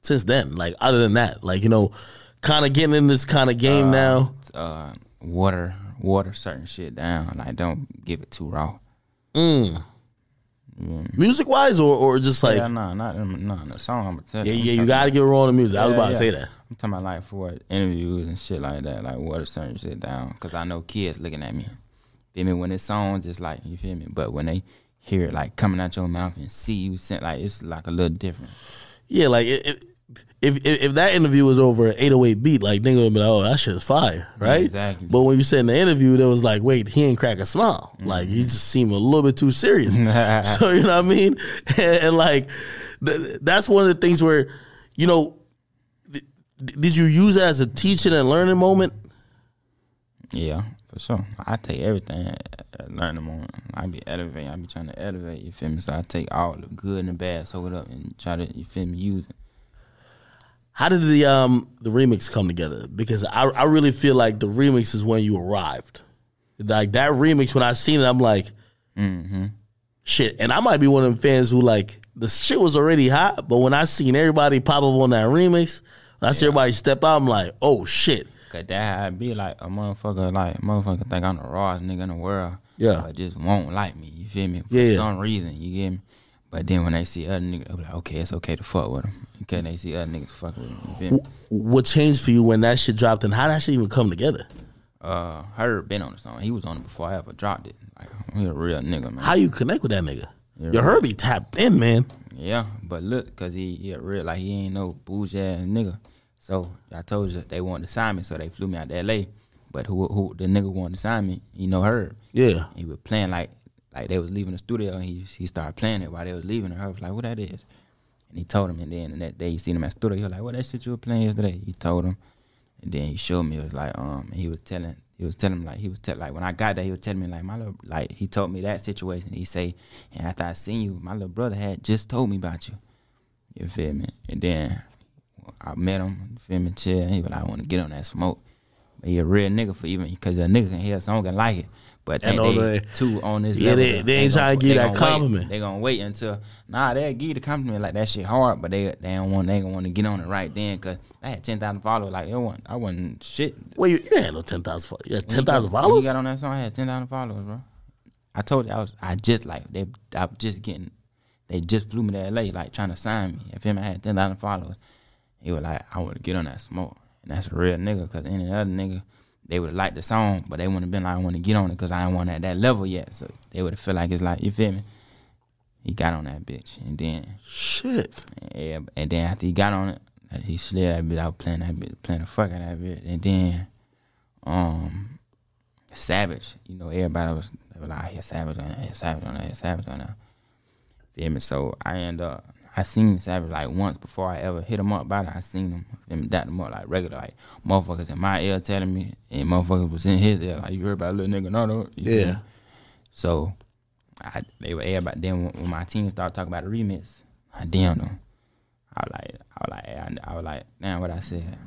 since then like other than that like you know kind of getting in this kind of game now Uh, water, water certain shit down. Like don't give it too raw. Mm. Mm. music wise or, or just like yeah, no, not in- no, the song. I'm gonna yeah you. yeah you gotta get raw on the music i was Yeah, about to say that I'm talking about like for interviews and shit like that, like water certain shit down. Cause I know kids looking at me. Feel me? When it's songs, just like you feel me. But when they hear it like coming out your mouth and see you sent like it's like a little different. yeah like it, it, if, if if that interview was over an 808 beat like nigga would be like oh that shit is fire right exactly. but when you said in the interview there was like wait he ain't crack a smile like he just seemed a little bit too serious so you know what I mean and, and like th- that's one of the things where you know th- did you use it as a teaching and learning moment Yeah, for sure. I take everything, uh, learn them on. I be elevating. I be trying to elevate. You feel me? So I take all the good and the bad, soak it up, and try to you feel me use it. How did the um the remix come together? Because I I really feel like the remix is when you arrived. Like that remix, when I seen it, I'm like, shit. And I might be one of them fans who like the shit was already hot, but when I seen everybody pop up on that remix, when I see everybody step out, I'm like, oh shit. Cause that it be like a motherfucker, like motherfucker think I'm the rawest nigga in the world. Yeah. But just won't like me. You feel me? For Yeah. some reason, you get me. But then when they see other niggas, I'm like, okay, it's okay to fuck with them. Okay, they see other niggas fuck with them. You feel me? What changed for you when that shit dropped, and how that shit even come together? Uh, Herb been on the song. He was on it before I ever dropped it. Like he a real nigga, man. How you connect with that nigga? you Your Herbo tapped in, man. Yeah, but look, cause he he a real like he ain't no bougie ass nigga. So I told you they wanted to sign me, so they flew me out to L.A. But who who the nigga wanted to sign me? You know her. Yeah. He was playing like like they was leaving the studio, and he he started playing it while they was leaving. And her was like, "What that is?" And he told him, and then the next day he seen him at the studio. He was like, "What that shit you were playing yesterday?" He told him, and then he showed me. It was like um, he was telling. He was telling me like he was tell like when I got there, he was telling me like my little like he told me that situation. He say, and after I seen you, my little brother had just told me about you. You feel me? And then I met him, feel me, chill. He was like, I want to get on that smoke. But he a real nigga for even because a nigga can hear a song and like it. But they, know they they- two on this Yeah, level. they- they ain't trying to give that gonna wait. compliment. They gonna wait until nah they'll give you the compliment like that shit hard, but they they don't want they gonna want to get on it right then because I had ten thousand followers like it wasn't I wasn't shit. Wait, you, you had no ten thousand followers. You had ten thousand followers. He got on that song. I had ten thousand followers, bro. I told you I was I just like they I was just getting they just flew me to LA like trying to sign me. If him I had ten thousand followers, he was like I want to get on that smoke, and that's a real nigga. Cause any other nigga, they would have liked the song, but they wouldn't have been like I want to get on it because I ain't want at that level yet. So they would have feel like it's like you feel me. He got on that bitch, and then Shit. yeah, and then after he got on it, he slid that bitch out playing that bitch, playing the fuck out of that bitch, and then um Savage, you know, everybody was they were like, "Here, Savage on there, Savage on there, Savage on there." Feel me? So I end up, I seen Savage like once before I ever hit him up about it. I seen him, me, dapped him up like regular, like motherfuckers in my ear telling me, and motherfuckers was in his ear, like you heard about little nigga, no, no, you feel Yeah. So I they were everybody. Then when, when my team started talking about the remix, I damn them. I was like, I was like, I, I was like, damn, what I said.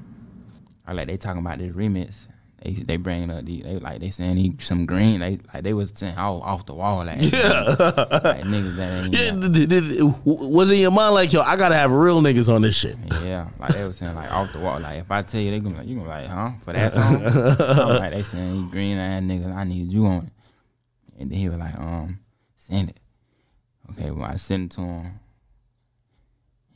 I was like, they talking about this remix. They they bringing up the they like they saying he some green. They like they was saying all off the wall like yeah, like niggas that ain't Yeah, did- did- w- was in your mind like, yo, I gotta have real niggas on this shit? Yeah, like they was saying like off the wall. Like if I tell you, they gonna like, you gonna be like, huh? For that song? I'm like they saying you green ass nigga, I need you on it. And then he was like, um, send it. Okay, well I sent it to him.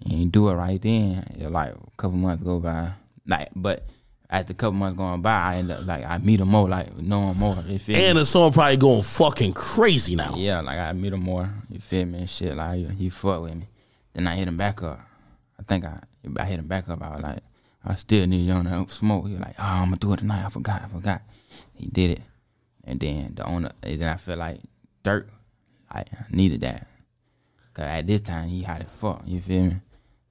He ain't do it right then. Was like a couple months go by. Like, but as the couple months going by, I end up like I meet him more, like know him more. You feel? And the song probably going fucking crazy now. Yeah, like I meet him more. You feel me and shit. Like he, he fuck with me. Then I hit him back up. I think I I hit him back up. I was like, I still need you on that smoke. He was like, ah, oh, I'm gonna do it tonight. I forgot. I forgot. He did it. And then the owner. And then I feel like dirt. I needed that. Cause at this time he had it fuck. You feel me?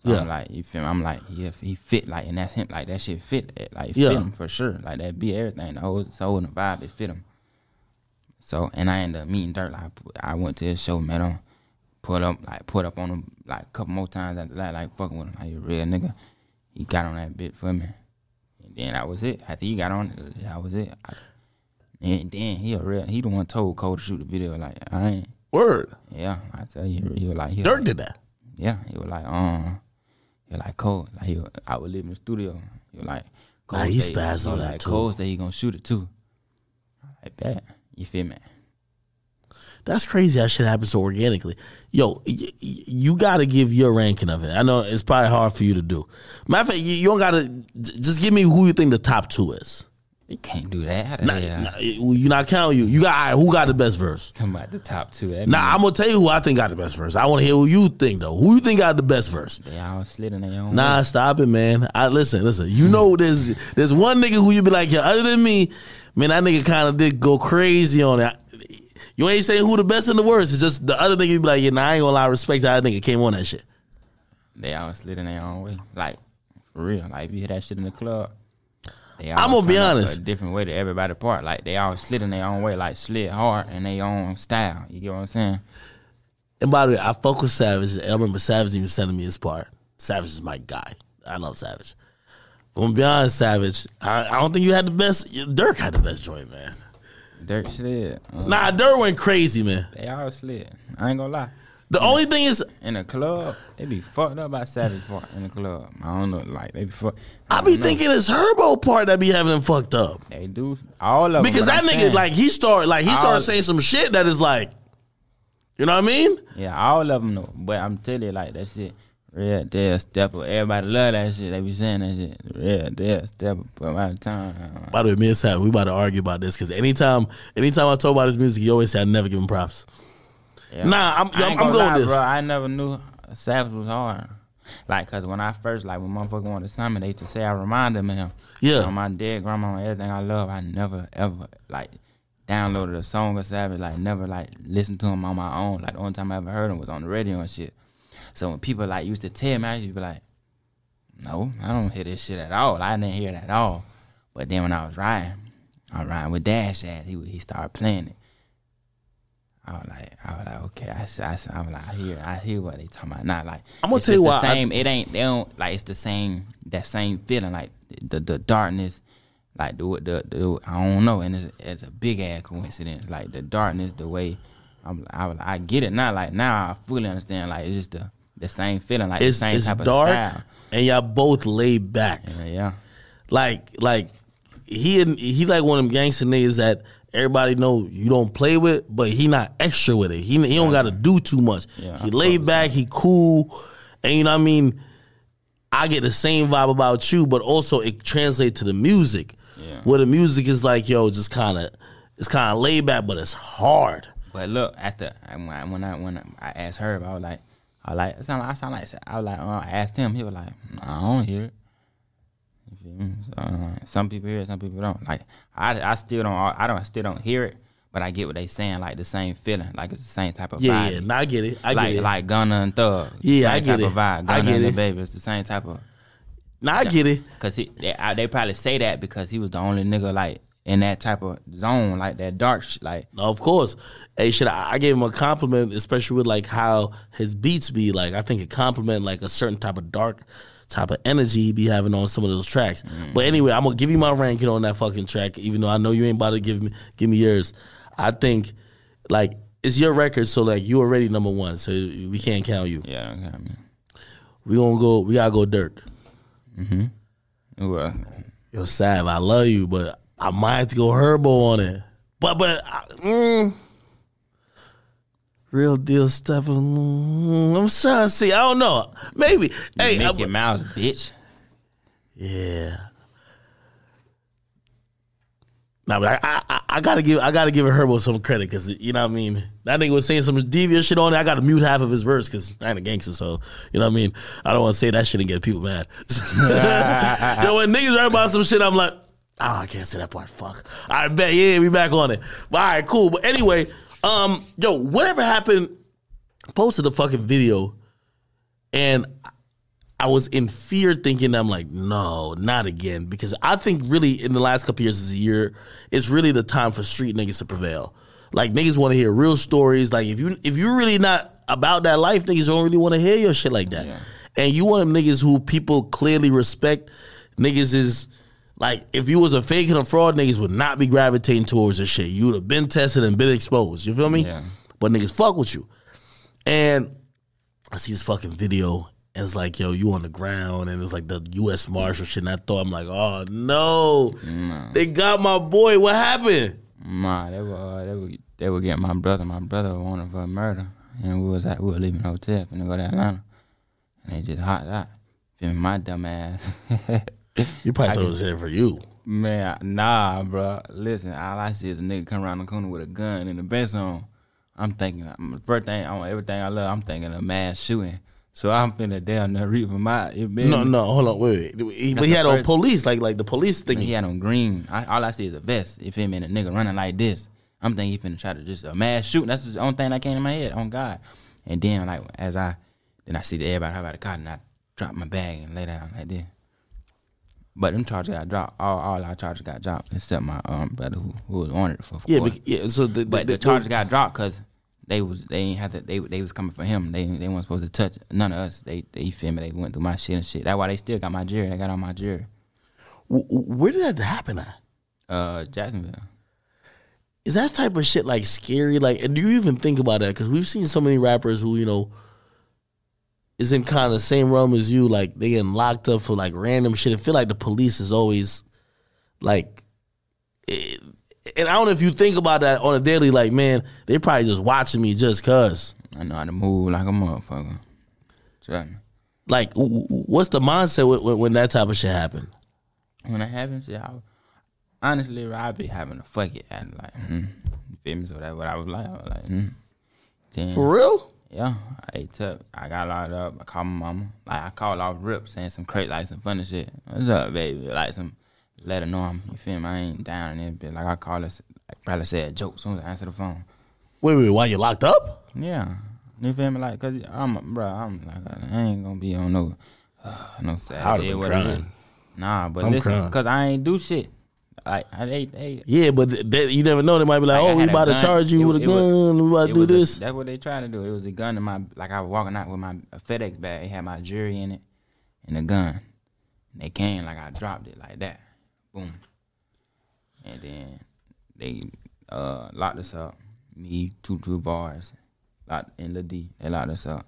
So Yeah. I'm like, you feel me? I'm like, yeah, he fit like, and that's him. Like that shit fit. eh, Like Yeah. fit him for sure. Like that be everything. The whole soul and the vibe. It fit him. So and I ended up meeting Durk. Like I went to his show, met him, put up like put up on him like a couple more times after that, like fucking with him. Like a real nigga. He got on that bit for me. And then that was it. After he got on that was it. I, and then he a real he the one told Cole to shoot the video. Like I ain't Word. yeah, I tell you, he was like he was Durk like, did that. yeah, he was like, um, was like Cole, like he, I would live in the studio. You're like, Cole Nah, he say- spazzed on was that like, too. Cole said he gonna shoot it too. I bet. you feel me? That's crazy. That shit happens so organically. Yo, y- y- you got to give your ranking of it. I know it's probably hard for you to do. Matter of fact, you, you don't got to. Just give me who you think the top two is. You can't do that. Nah, nah, you not counting you. You got right, who got the best verse? Come about the top two. That Now mean I'm gonna tell you who I think got the best verse. I want to hear who you think though. Who you think got the best verse? they all slid in their own. Nah, way. stop it, man. I listen, listen. You know, hmm. there's there's one nigga who you be like, yeah, other than me, man, that nigga kind of did go crazy on it. You ain't saying who the best and the worst. It's just the other nigga you be like, yeah, nah, I ain't gonna lie, respect that nigga came on that shit. They all slid in their own way. Like for real. Like if you hear that shit in the club, I'm gonna be honest. A different way to everybody part. Like they all slid in their own way. Like slid hard in their own style. You get what I'm saying? And by the way, I fuck with Savage. And I remember Savage even sending me his part. Savage is my guy. I love Savage. But I'm gonna be honest, Savage. I, I don't think you had the best. Durk had the best joint, man. Durk slid. Nah, Durk went crazy, man. They all slid. I ain't gonna lie. The only thing is, In a club, they be fucked up by Savage part in the club. I don't know, like they be fucked. I don't be know. thinking it's Herbo part that be having them fucked up. they do all of them. Because that I'm nigga, saying, like, he started, like, he started saying some shit that is like, you know what I mean? yeah, all of them know. But I'm telling you, like that shit, real deal step up. Everybody love that shit. They be saying that shit, real deal step up. But by the time, By the way, me and Savage, we about to argue about this because anytime, anytime I talk about his music, he always say I never give him props. Yeah. Nah, I'm, I'm, I'm gonna lie, this. bro. I never knew Savage was hard. Like, cause when I first, like, when motherfucker went to me, they used to say I reminded them him. Yeah. On my dead grandma and everything I love, I never ever like downloaded a song of Savage. Like, never like listened to him on my own. Like, the only time I ever heard him was on the radio and shit. So when people like used to tell me, I used to be like, no, I don't hear this shit at all. I didn't hear it at all. But then when I was riding, I riding with Dash at he he started playing it. I was like, I was like, okay, I, I, I was like, I hear, I hear what they talking about. Not like I'm gonna tell you why I- it ain't. They don't like. It's the same. That same feeling, like the the darkness, like the the, the I don't know, and it's, it's a big ass coincidence. Like the darkness, the way I'm, I, was- I get it now. Like now, I fully understand. Like it's just the the same feeling, like It's, the same it's type of dark style. and y'all both laid back. Yeah, yeah. Like, like he and he like one of them gangster niggas that everybody know you don't play with, but he not extra with it. He he don't got to do too much. Yeah, he laid back, he cool, and you know what I mean. I get the same vibe about you, but also it translates to the music. Yeah. Where the music is like, yo, just kind of, it's kind of laid back, but it's hard. But look, after when I when I, when I asked her, I was like, I like it sound like I sound like I was like uh, I asked him, he was like, I don't hear it. You feel me? So, uh, some people hear it, some people don't. Like I, I still don't I don't I still don't hear it, but I get what they saying, like the same feeling, like it's the same type of Yeah, vibe. yeah. I get it. I like get it. like Gunna and Thug. Yeah, same I get type it. of vibe. I Gunna get and the it. baby, it's the same type of. nah, I get it. Cause he, they, I, they probably say that because he was the only nigga like in that type of zone, like that dark, sh- like No, of course. Hey, shit, I, I gave him a compliment, especially with like how his beats be. Like, I think it compliment like a certain type of dark type of energy he be having on some of those tracks. But anyway, I'm gonna give you my ranking on that fucking track, even though I know you ain't about to give me give me yours. I think like it's your record, so like you already number one, so we can't count you. yeah. I mean, We gonna go. We gotta go Durk. Hmm. Well, Yo, Sav, I love you, but I might have to go Herbo on it. But but I- mm, real deal stuff. mm, I'm trying to see. I don't know. Maybe. Hey, Mickey I- Mouse, bitch. yeah. Nah, but I, I I- I gotta give I gotta give Herbo some credit because you know what I mean. That nigga was saying some devious shit on it. I gotta mute half of his verse because I ain't a gangster, so you know what I mean. I don't want to say that shit and get people mad. Yo, when niggas rap about some shit, I'm like, oh, I can't say that part. Fuck. I bet. Yeah, we back on it. But, all right, cool. But anyway, um, yo, whatever happened? Posted a fucking video, and I was in fear thinking I'm like, no, not again. Because I think really in the last couple years is a year, it's really the time for street niggas to prevail. Like niggas want to hear real stories. Like if you if you're really not about that life, niggas don't really want to hear your shit like that. And you want them niggas who people clearly respect. Niggas is like if you was a fake and a fraud, niggas would not be gravitating towards this shit. You would have been tested and been exposed. You feel me? Yeah. But niggas fuck with you. And I see this fucking video and it's like, yo, you on the ground and it's like the US Marshal shit. And I thought, I'm like, oh no, they got my boy. What happened? Ma, they were uh, they were they were getting my brother. My brother wanted for murder, and we was at we were leaving the hotel finna go to Atlanta, and they just hot out. Feel my dumb ass. You probably thought it was here for you. Man, nah, bro. Listen, all I see is a nigga come around the corner with a gun and the vest on. I'm thinking, first thing on everything I love, I'm thinking of mass shooting. So I'm finna down there reap him out. You No, no, hold on, wait, wait. He, but he had on police, like like the police thing. He had on green. I, all I see is a vest. If him? And a nigga running like this. I'm thinking he finna try to just a mass shooting. That's the only thing that came in my head. On God. And then like as I, then I see the everybody hop out the car and I drop my bag and lay down like this. But them charges got dropped. All all our charges got dropped except my um brother who, who was on it for. for yeah, but, yeah. So the, But the, charges got dropped because they was they ain't have to they they was coming for him. They they weren't supposed to touch none of us. They they you feel me. They went through my shit and shit. That's why they still got my jury. They got on my jury. where did that happen at? Uh, Jacksonville. is that type of shit like scary? Like, do you even think about that? Because we've seen so many rappers who you know is in kind of the same realm as you. Like they getting locked up for like random shit. I feel like the police is always like, eh, and I don't know if you think about that on a daily. Like, man, they probably just watching me just cause. I know how to move like a motherfucker. Trust me. Like, what's the mindset when, when, when that type of shit happen? When that happens, yeah, I, honestly, I be having a fuck it and like, mm, you feel me? So that's what I was like. I was like, mm. Then, For real? Yeah, I ate up. I got locked up. I called my mama. Like I called off rip, saying some crazy, like some funny shit. What's up, baby? Like some, let her know I'm. You feel me? I ain't down and everything. Like I call her, like, probably say a joke soon as I answer the phone. Wait, wait, why you locked up? Yeah, you feel me? Like, cause I'm, bro, I'm like, I ain't gonna be on no, uh, no Saturday. whatever. Nah, but I'm listen, crying. cause I ain't do shit. I, they, they, Yeah, but th- that, you never know. They might be like, Like, "Oh, we about to charge you It with a was- it was- gun. we about to do was a- this." that's what they trying to do. It was a gun in my, like I was walking out with my a FedEx bag. It had my jury in it and a gun. And they came like I dropped it like that, boom. And then they uh, locked us up. Me, two two bars, locked in Lil D. They locked us up.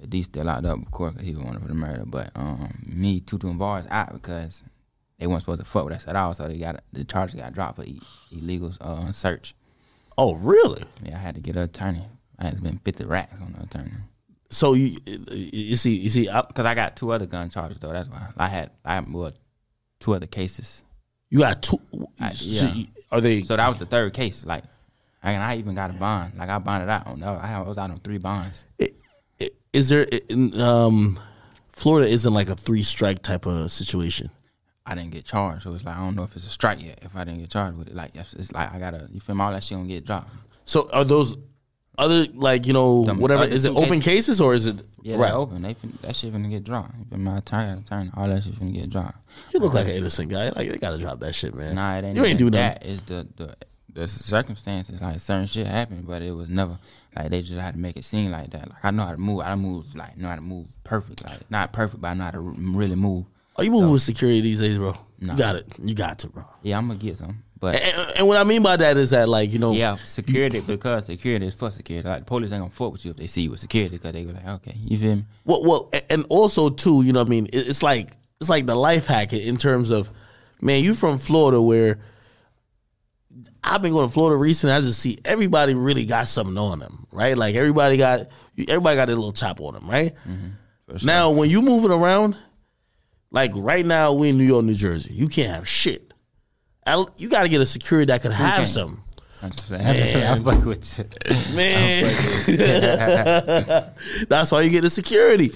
The D still locked up, of course, 'cause he was wanted for the murder. But um, me, two two bars out because they weren't supposed to fuck with us at all. So they got the charges got dropped for e- illegal uh, search. Oh, really? Yeah, I had to get an attorney. I had to spend fifty racks on the attorney. So you you see you see I, Cause I got two other gun charges though. That's why I had I had well, two other cases. you got two. I- so yeah. you- are they? So that was the third case. Like, and I even got a bond. Like I bonded out on. I was out on three bonds. i- i- Is there in um, Florida isn't like a three strike type of situation? I didn't get charged. So it's like I don't know if it's a strike yet. If I didn't get charged with it, like it's, it's like I gotta. You feel me? All that shit gonna get dropped. So are those other like you know Them whatever? Is it open cases? cases or is it Yeah, right? open. They fin- that shit finna get dropped. You? My attorney, attorney, all that shit finna get dropped. You look like an innocent guy. Like they gotta drop that shit, man. Nah, it ain't. you ain't do that. Is the the the circumstances like certain shit happened, but it was never like they just had to make it seem like that. Like I know how to move. I move like know how to move perfect. Like not perfect, but I know how to really move. Are you moving with security these days, bro? Nah. You got it. You got to, bro. Yeah, I'm gonna get some, but. And, and what I mean by that is that like you know Yeah, security because security is for security. Like the police ain't gonna fuck with you if they see you with security because they go like, okay, you feel me? Well, well, and also too, you know, what I mean, it's like it's like the life hack in terms of, man, you from Florida where I've been going to Florida recently. I just see everybody really got something on them, right? Like everybody got everybody got a little chop on them, right? Mm-hmm. Now, when you moving around, like right now, we in New York, New Jersey, you can't have shit. I- You got to get a security that could have can't? something. I'm I'm just saying, I fuck with you. Man, that's why you get the security.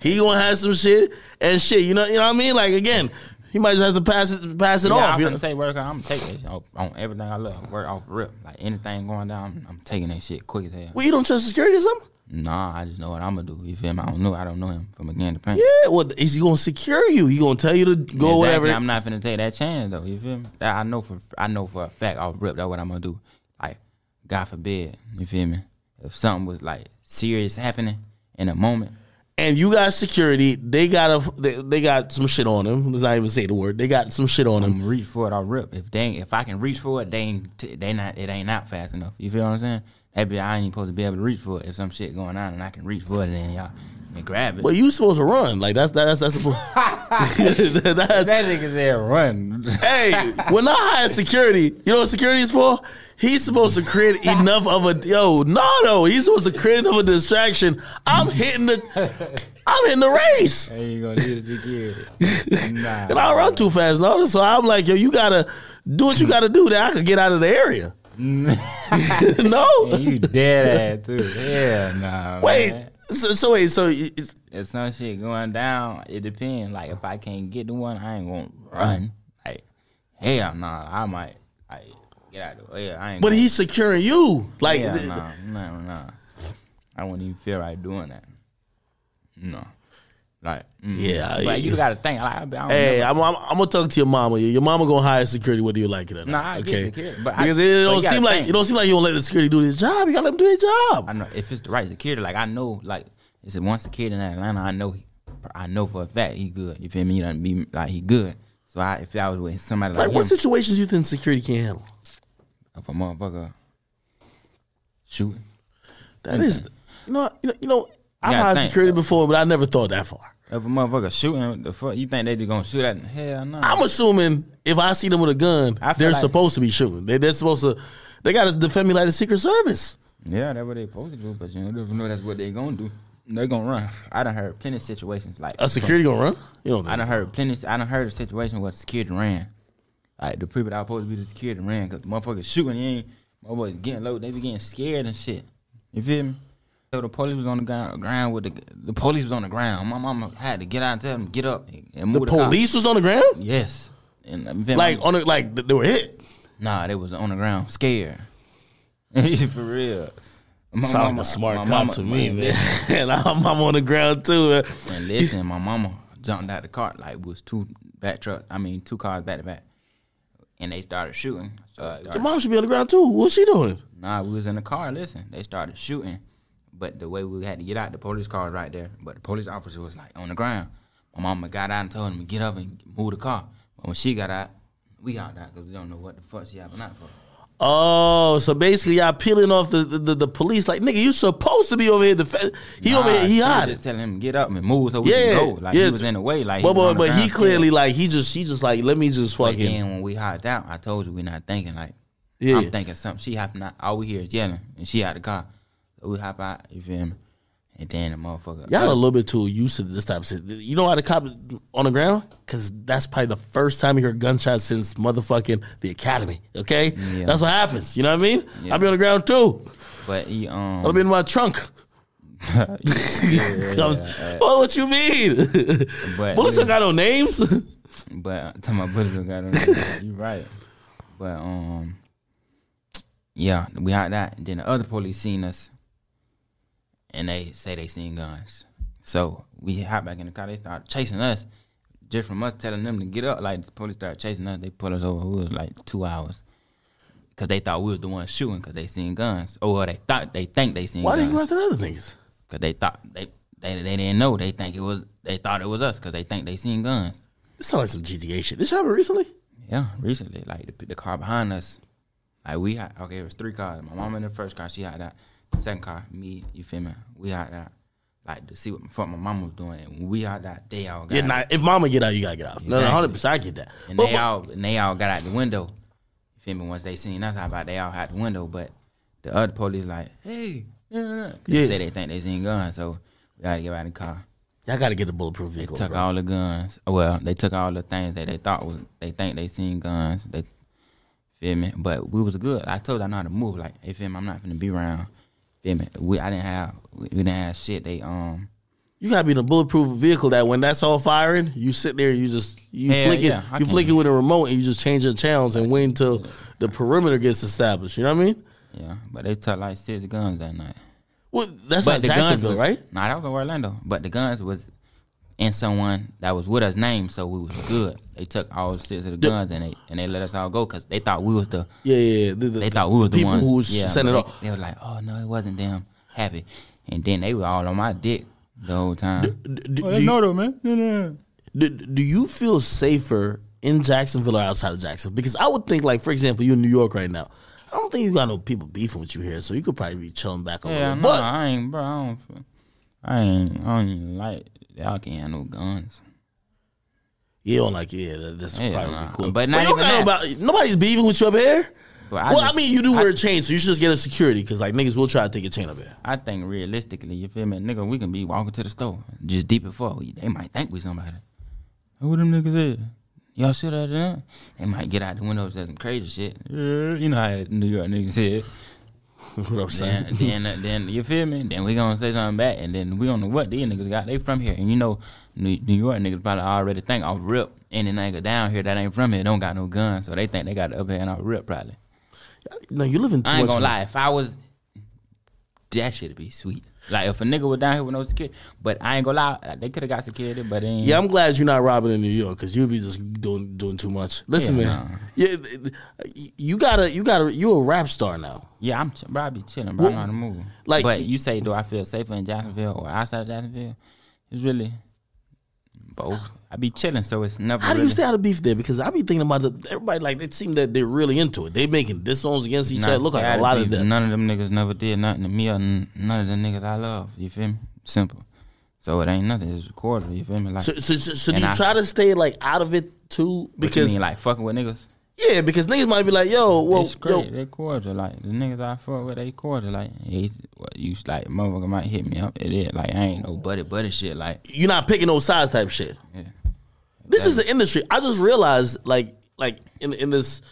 He gonna have some shit and shit. You know, you know what I mean? Like again, he might just have to pass it, pass it Yeah, off. I'm gonna say work. I'm gonna take that on, on everything I love. Work off rip. Like anything going down, I'm taking that shit quick as hell. Well, you don't trust security or something? Nah, I just know what I'm gonna do. You feel me? I don't know. I don't know him from again to paint. Yeah. Well, is he gonna secure you? He gonna tell you to go Exactly. whatever. I'm not gonna take that chance though. You feel me? That I know for I know for a fact I'll rip. That's what I'm gonna do. Like, God forbid. You feel me? If something was like serious happening in a moment, and you got security. They got a they, they got some shit on them. Let's not even say the word. They got some shit on them. Reach for it. I'll rip. If they ain't, if I can reach for it, they ain't they not it ain't out fast enough. You feel what I'm saying? That be I ain't supposed to be able to reach for it. If some shit going on and I can reach for it, then y'all can grab it. Well, you supposed to run. Like that's that's that's supposed. that's that nigga said run. hey, when I hire security, you know what security is for? He's supposed to create enough of a yo, no, no. He's supposed to create enough of a distraction. I'm hitting the, I'm hitting the race, Ain't you gonna need security. Nah. and I run too fast, no. So I'm like, yo, you gotta do what you gotta do that I could get out of the area. no, And you dead ass too. Yeah, nah. wait. man. So, so wait, so it's, If some shit going down, it depends. Like if I can't get the one, I ain't gonna run. Like hell nah, I might like get out of the way. I ain't. but gonna- he's securing you, like. yeah, nah, nah, nah. I wouldn't even feel right doing that. No, like mm. Yeah, But you got to think. Like, I, I don't Hey, I'm, I'm, I'm gonna talk to your mama. Your mama gonna hire security whether you like it or not. Nah, I get okay, security, but I- because it but don't seem like think. it don't seem like you don't let the security do his job. You gotta let them do their job. I know if it's the right security. Like I know, like it's one security in Atlanta. I know, he, I know for a fact he good. You feel me? He done be like he good. So I, if I was with somebody like, Like, what him, situations you think security can't handle? if a motherfucker shooting, That is, you know, you know, you know I've gotta hired security before, but I never thought that far. If a motherfucker shooting, the fuck you think they just gonna shoot at? Hell no. I'm assuming if I see them with a gun, they're like- supposed to be shooting. They, they're supposed to. They got to defend me like the Secret Service. Yeah, that's what they supposed to do, but you know, know that's what they gonna do. They gonna run. I done heard plenty of situations like A security gonna run? You know, I done heard plenty. I done heard a situation where the security ran. Like the people that were supposed to be the security ran because the motherfuckers shooting. You ain't motherfuckers getting low. They be getting scared and shit. You feel me? So the police was on the ground, ground with the the police was on the ground. My mama had to get out and tell them get up and, and the move the, car. police was on the ground, Yes, and uh, me? like on the like they were hit. nah, they was on the ground scared. For real. My Sound like mama- a smart my cop mama- to me, man. and I'm, I'm on the ground too. man. And listen, my mama jumped out the car like it was two back truck. I mean, two cars back to back, and they started shooting. So they Your mom should be on the ground too. What's she doing? nah, we was in the car. Listen, they started shooting, but the way we had to get out, the police car was right there. But the police officer was like on the ground. My mama got out and told him to get up and move the car. But when she got out, we got out because we don't know what the fuck she happened out for. Oh, so basically y'all peeling off the, the, the police like nigga, you supposed to be over here defend he over here he Nah, hot. Just telling him to get up and move so we Yeah, can go. Like yeah. he was in the way. Like But was but, but he clearly like he just he just like let me just But fucking then when we hopped out, I told you we not thinking like. Yeah. I'm thinking something. She hopping out. All we hear is yelling, and she out the car. We hop out. You feel me? And then the motherfucker. Y'all a little bit too used to this type of shit. You know how the cop on the ground? Because that's probably the first time you heard gunshots since motherfucking the academy. Okay, Yeah. that's what happens. You know what I mean? I'll be on the ground too. But he um. I'll be in my trunk. yeah, was- well, what you mean? But Bullets don't got no names. But talking about bullets don't got on you right. But um, yeah, we had that, and then the other police seen us, and they say they seen guns. So we hop back in the car. They start chasing us, just from us telling them to get up. Like the police started chasing us. They pulled us over. It was like two hours. Cause they thought we was the ones shooting, cause they seen guns. Oh, or they thought they think they seen why guns. didn't you go after the other niggas? Cause they thought they, they they didn't know. They think it was they thought it was us. Cause they think they seen guns. This sounds like some GTA shit. This happened recently. Yeah, recently, like the, the car behind us, like we had okay, it was three cars. My mom in the first car, she had that. Second car, me, you feel me? We had that. Like to see what the fuck my mom was doing. And when we had that, they all got Yeah, out. nah, if mama get out, you gotta get out. No, no, hundred percent, I get that. and But- they but- all and they all got out the window. You feel me? Once they seen us, how about they all out the window, but the other police like, hey, yeah, say they think they seen guns, so we gotta get out of the car. y'all gotta get a bulletproof vehicle. They took bro. all the guns. Oh, well, they took all the things that they thought was they think they seen guns. They feel me, but we was good. I told I know how to move. Like, hey, feel me, I'm not gonna be around. Feel me? We I didn't have we didn't have shit. They um You gotta be in a bulletproof vehicle that when that's all firing, you sit there, you just you Yeah, flick it, yeah, you flick it with a remote, and you just change the channels and wait until the perimeter gets established. You know what I mean? yeah, but they took like six guns that night. Well, that's but not the guns was right? Nah, that was in Orlando. But the guns was in someone that was with us name, so we was good. They took all six of the The- guns and they and they let us all go because they thought we was the Yeah, yeah. yeah. The, the- they thought we was the people one. who was yeah, sending it but off. they, they was like, oh no, it wasn't them. Happy, and then they were all on my dick the whole time. D- d- oh, do, they you, know though, man. No, no. do, do you feel safer in Jacksonville or outside of Jacksonville? Because I would think, like, for example, you're in New York right now. I don't think you got no people beefing with you here, so you could probably be chilling back a Yeah, little. no, But I ain't, bro. I don't. feel- I ain't. I don't even like. Y'all can't have no guns. you don't like, yeah, that, that's Yeah, probably nah. cool. But not you don't even nobody- nobody's beefing with you up here. But I well, I mean, you do wear a chain, so you should just get a security because like niggas will try to take a chain up here. I think realistically, you feel me, nigga, we can be walking to the store just deep before we, they might think we somebody. Who them niggas is? Y'all sit out there? They might get out the window and say some crazy shit. Yeah, you know how New York niggas said. what I'm saying? Then, then, uh, then you feel me? Then we gonna say something back, and then we don't know what these niggas got. They from here, and you know, New, New York niggas probably already think off rip. Any nigga down here that ain't from here don't got no gun, so they think they got the upper hand off rip probably. no, you live in too I ain't much. gonna lie. If I was, that shit'd be sweet. Like if a nigga was down here with no security, but I ain't gonna lie, they could have got security, but they ain't. Yeah, I'm glad you're not robbing in New York because you'd be just doing doing too much. Listen, Yeah, man. Yeah, you gotta, you gotta, you're a rap star now. yeah, I'm ch- bro. I be chilling, bro. I know how to move. like- but you say, do I feel safer in Jacksonville or outside of Jacksonville? It's really both. I be chilling, so it's never. How do you really, stay out of beef there? Because I be thinking about the, everybody like it seem that they're really into it. They making diss songs against each Nah, other. Look like a lot of them. None of them niggas never did nothing to me or n- none of the niggas I love. You feel me? Simple. So it ain't nothing. It's recorded. You feel me? Like So, so, so, so do And you I- try to stay like out of it too? you Because mean, like fucking with niggas. Yeah, because niggas might be like, yo, well, it's great. yo, They cordial. Like the niggas I fuck with, they cordial. Like you like motherfucker might hit me up. It is like I ain't no buddy buddy shit. Like you're not picking no sides type shit. Yeah. This is the industry. I just realized, like, like in in this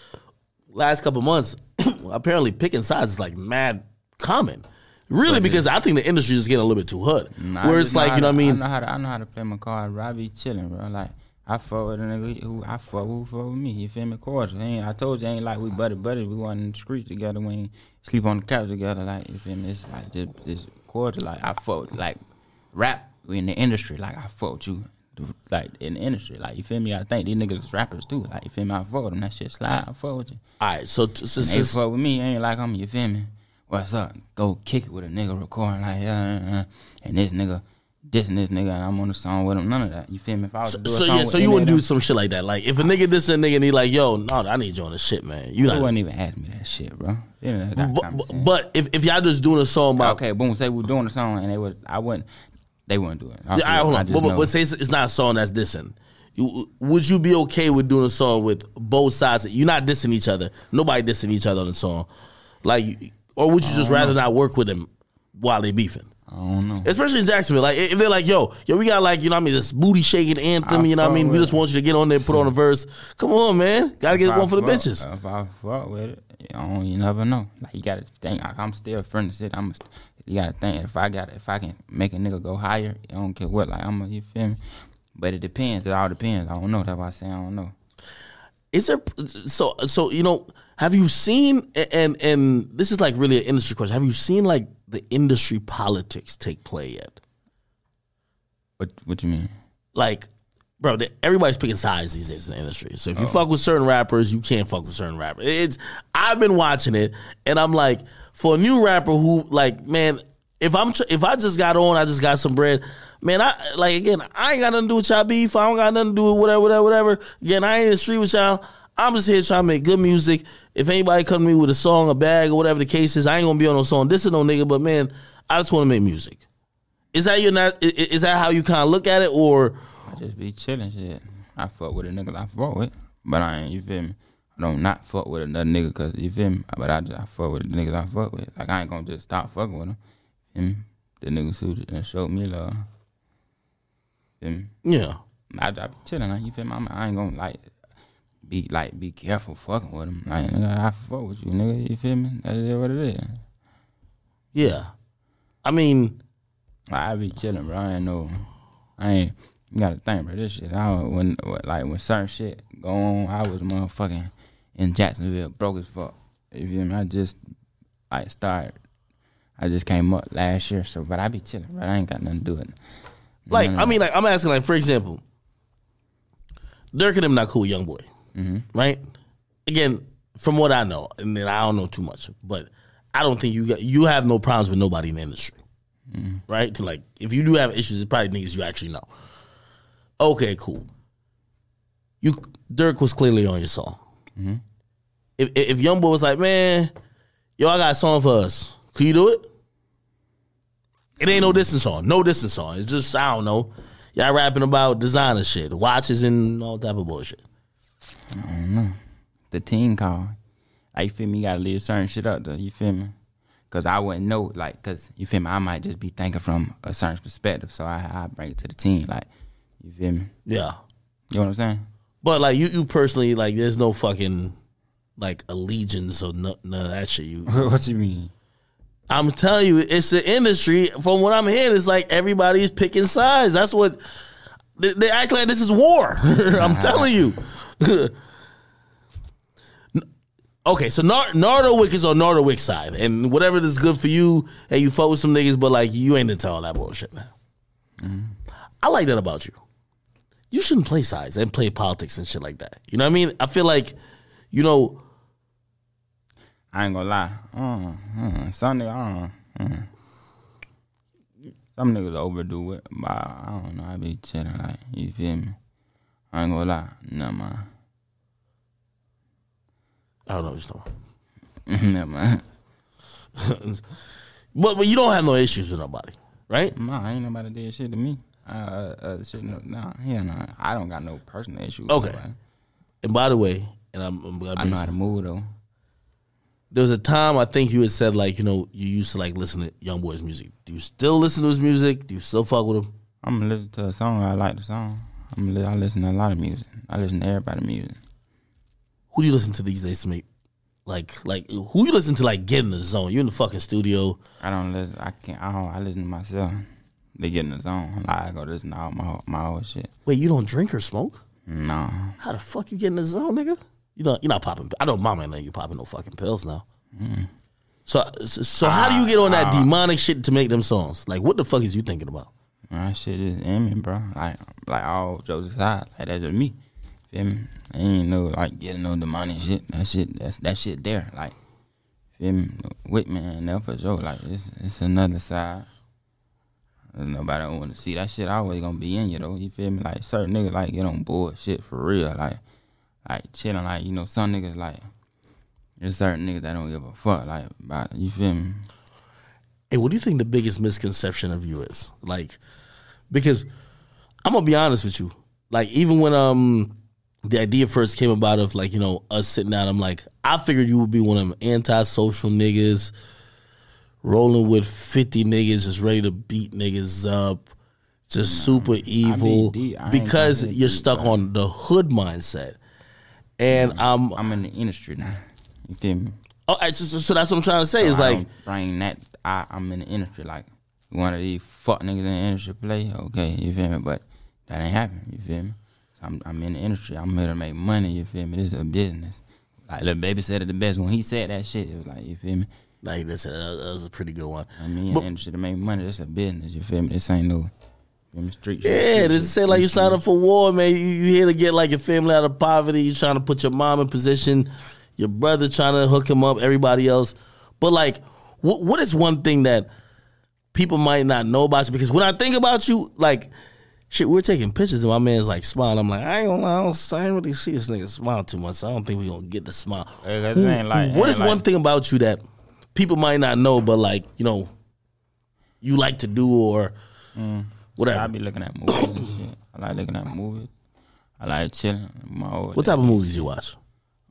last couple months, apparently picking sides is like mad common. Really, because I think the industry is getting a little bit too hood. Nah, Where it's like, you know what I mean? I know how to I know how to play my card. Be chilling, bro. Like I fuck with a nigga who I fuck who fuck with me. You feel me? Cordial. Ain't, I told you ain't like we buddy buddy. We went in the streets together. We ain't sleep on the couch together. Like you feel me? It's like this this cordial. Like I fuck with, like rap. We in the industry. Like I fuck with you. Like in the industry, like you feel me? I think these niggas is rappers too. Like you feel me? I fuck with them. That shit slide. I fuck with you. All right, so, t- so, so- fuck with me, ain't like I'm, you feel me? What's up? Go kick it with a nigga recording like, yeah, uh, uh, and this nigga dissing this nigga and I'm on the song with him. None of that. You feel me? If I was So, a so yeah, so you wouldn't do them, some shit like that. Like if a nigga this a nigga and he like, yo, no, I need you on the shit, man. You not. wouldn't even ask me that shit, bro. You know, that But, but if, if y'all just doing a song about okay, boom. Say we were doing the song and they would, I wouldn't. They wouldn't do it. I, Yeah, right, hold I on. just But, but, but say it's, it's not a song that's dissing. You, would you be okay with doing a song with both sides? You're not dissing each other. Nobody dissing each other on the song. Like, or would you just rather not work with them while they beefing? I don't know. Especially in Jacksonville. Like, if they're like, yo, yo, we got like, you know what I mean, this booty shaking anthem, I you know what I mean? We just want you to get on there, and put on a verse. Come on, man. Gotta get I one for the bitches. If I fuck with it, you, know, you never know. Like you gotta think. Like, I'm still a friend of city. I'm. A, you gotta think. If I got, if I can make a nigga go higher, I don't care what. Like I'm. A, you feel me? But it depends. It all depends. I don't know. That's why I say I don't know. Is there so so you know? Have you seen and and this is like really an industry question? Have you seen like the industry politics take play yet? What What do you mean? Like, bro, everybody's picking sides these days in the industry. So if you oh. fuck with certain rappers, you can't fuck with certain rappers. It's I've been watching it, and I'm like, for a new rapper who like, man, if I'm tr- if I just got on, I just got some bread. Man, I like again. I ain't got nothing to do with y'all beef. I don't got nothing to do with whatever, whatever, whatever. Again, I ain't in the street with y'all. I'm just here trying to make good music. If anybody come to me with a song, a bag, or whatever the case is, I ain't gonna be on no song. This is no nigga, but man, I just want to make music. Is that your not? Is that how you kind of look at it, or I just be chilling shit. I fuck with a nigga I fuck with, but I ain't. You feel me? I don't not fuck with another nigga because you feel me. But I just I fuck with the niggas I fuck with. Like I ain't gonna just stop fucking with them. Feel me? The niggas who showed me love. Feel me? yeah? I, I be chilling. Like, you feel me? I'm, I ain't gonna like be like be careful fucking with them. Like nigga, I fuck with you, nigga. You feel me? That is what it is. Yeah. I mean, I be chilling, bro. I ain't know. I ain't. You gotta think, bro. This shit. I was- when like when certain shit go on, I was motherfucking in Jacksonville, broke as fuck. You feel me? I just like started. I just came up last year, so but I be chilling, bro. I ain't got nothing to do with it. like, I mean, like, I'm asking, like, for example, Durk and them not cool YoungBoy, Mm-hmm. right? Again, from what I know, and then I don't know too much, but I don't think you got you have no problems with nobody in the industry, mm-hmm. right? To like, if you do have issues, it's probably niggas you actually know. Okay, cool. You Durk was clearly on your song. Mm-hmm. If if YoungBoy was like, man, yo, I got a song for us. Can you do it? It ain't no distance song. No distance song. It's just I don't know. Y'all rapping about designer shit, watches and all type of bullshit. The team call. Like, you feel me? You gotta leave certain shit up though. You feel me? Cause I wouldn't know, like, cause you feel me? I might just be thinking from a certain perspective, so I I bring it to the team. Like, you feel me? Yeah. You know what I'm saying? But like you, you personally, like there's no fucking like allegiance or no, none of that shit. You, what you mean? I'm telling you, it's the industry. From what I'm hearing, it's like everybody's picking sides. That's what they, they act like. This is war. I'm telling you. okay, so Nar- Nardo is on Nardo Wick side, and whatever is good for you, and you fuck with some niggas, but like you ain't into all that bullshit, man. I like that about you. You shouldn't play sides and play politics and shit like that. You know what I mean? I feel like, you know, I ain't gonna lie. Uh, uh, don't know. Uh. Some niggas overdo it, but I don't know. I be chilling, like, you feel me? I ain't gonna lie. Never mind. I don't know what you're talking about. Never mind. But but you don't have no issues with nobody, right? Nah, ain't nobody did shit to me. Uh, uh, shit, no, nah, yeah, nah. I don't got no personal issues. Okay. And by the way, and I'm, I'm I know how to move though. There was a time I think you had said like you know you used to like listen to YoungBoy's music. Do you still listen to his music? Do you still fuck with him? I'm gonna listen to a song. I like the song. I'm li- I listen to a lot of music. I listen to everybody's music. Who do you listen to these days to make like like who you listen to like get in the zone? You in the fucking studio. I don't listen. I can't. I don't. I listen to myself. They get in the zone. Like, I go listen to all my my old shit. Wait, you don't drink or smoke? No, How the fuck you get in the zone, nigga? You know you're not popping. I know mama know you popping no fucking pills now. Mm. So so, so how do you get on that ah. demonic shit to make them songs? Like what the fuck is you thinking about? my shit is in me, bro. Like like all jokes aside, like that's just me. Feel me? I ain't no like getting no demonic shit. That shit. That's that shit there. Like feel me? With me and there for sure. Like it's it's another side. Nobody want to see that shit. Always gonna be in you though. You feel me? Like certain niggas like get on bullshit for real. Like, like chilling. Like you know, some niggas like there's certain niggas that don't give a fuck. Like, about, you feel me? Hey, what do you think the biggest misconception of you is? Like, because I'm gonna be honest with you. Like, even when um the idea first came about of like you know us sitting down, I'm like, I figured you would be one of them antisocial niggas, rolling with 50 niggas, just ready to beat niggas up, just super evil deep. I ain't because you're stuck on the hood mindset. And um, I'm in the industry now. You feel me? oh, I- so, so that's what I'm trying to say. Is I like, don't bring that. I, I'm in the industry. Like one of these fuck niggas in the industry play. Okay, you feel me? But that ain't happening. You feel me? So I'm, I'm in the industry. I'm here to make money. You feel me? This is a business. Like Lil Baby said it the best when he said that shit. It was like you feel me? like that's that that was a pretty good one. I mean, in But- the industry to make money. This a business. You feel me? This ain't no. You feel me? Street. Yeah, street this shit, say like you street signed up for war, man. You, you here to get like your family out of poverty. You trying to put your mom in position, your brother trying to hook him up, everybody else. But like, what what is one thing that people might not know about you? Because when I think about you, like, shit, we're taking pictures and my man's like smiling. I'm like, I ain't gonna I don't, I ain't really see this nigga smile too much. So I don't think we gonna get the smile. Hey, that ain't like- what ain't is one thing about you that people might not know, but like, you know, you like to do or mm. Whatever? I be looking at movies and shit. I like looking at movies. I like chilling. What type of movies you watch?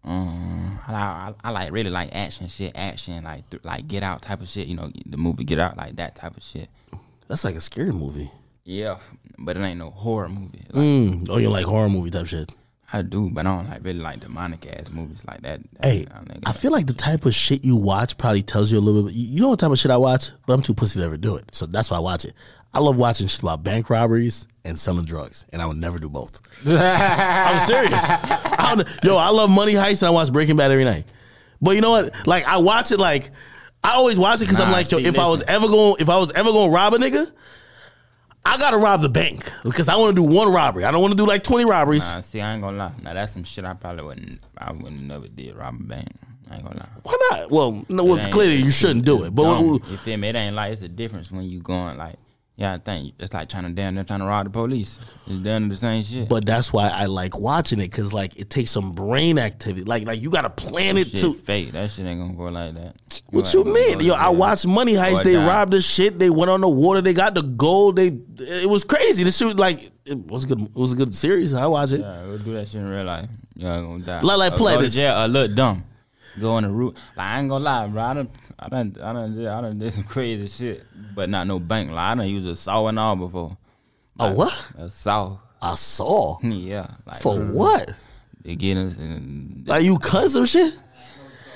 Um, I, I, I like really like action shit, action like th- like Get Out type of shit. You know, the movie Get Out, like that type of shit. That's like a scary movie. Yeah, but it ain't no horror movie. Like, Mm. Oh, you like horror movie type shit. I do, but I don't like really like demonic ass movies like that. that Hey, I, I feel like the type of shit you watch probably tells you a little bit. You know what type of shit I watch, but I'm too pussy to ever do it. So that's why I watch it. I love watching shit about bank robberies and selling drugs, and I would never do both. I'm serious. I yo, I love Money Heist, and I watch Breaking Bad every night. But you know what? Like I watch it like I always watch it because I'm like, yo, see, if I was ever going, if I was ever going to rob a nigga. I gotta rob the bank because I want to do one robbery. I don't want to do like twenty robberies. Nah, see, I ain't gonna lie. Now that's some shit I probably wouldn't. I wouldn't never did rob a bank. I ain't gonna lie. Why not? Well, no, well, clearly you shouldn't do it. But dumb. who- you feel me? It ain't like it's a difference when you going like. Yeah, I think it's like trying to damn near trying to rob the police. It's near the same shit. But that's why I like watching it because like it takes some brain activity. Like like you got to plan it shit to. fake. That shit ain't gonna go like that. What you mean? Yo, I that. watched Money Heist. Or They die. robbed the shit. They went on the water. They got the gold. They it was crazy. This shit like it was a good. It was a good series. I watch it. Yeah, go do that shit in real life. Y'all gonna die. Like- like Or play go this. or look dumb. Go on the route. Like I ain't gonna lie, bro. I done, I done, I done, did, I done did some crazy shit, but not no bank. Like I done used a saw and all before. A what? A saw. A saw Yeah. Like, for what? Get us and Like you cut some shit?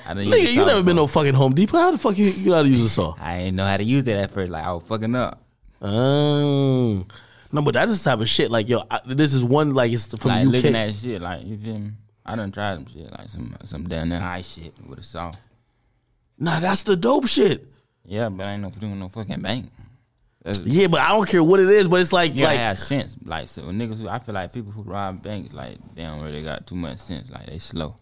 I done used a Nigga, you never been no fucking Home Depot. How the fuck you, you know how to use a saw? I ain't know how to use that at first. Like I was fucking up. Um, no, but that's the type of shit. Like yo, I, this is one like it's from Like UK. looking at shit. Like you feel me? I done tried some shit, like some some down there high shit with a saw. nah, that's the dope shit. Yeah, but I ain't no doing no fucking bank. That's, Yeah, but I don't care what it is. But it's like gotta like have sense. Like so niggas who I feel like people who rob banks, like they don't really got too much sense. Like they slow.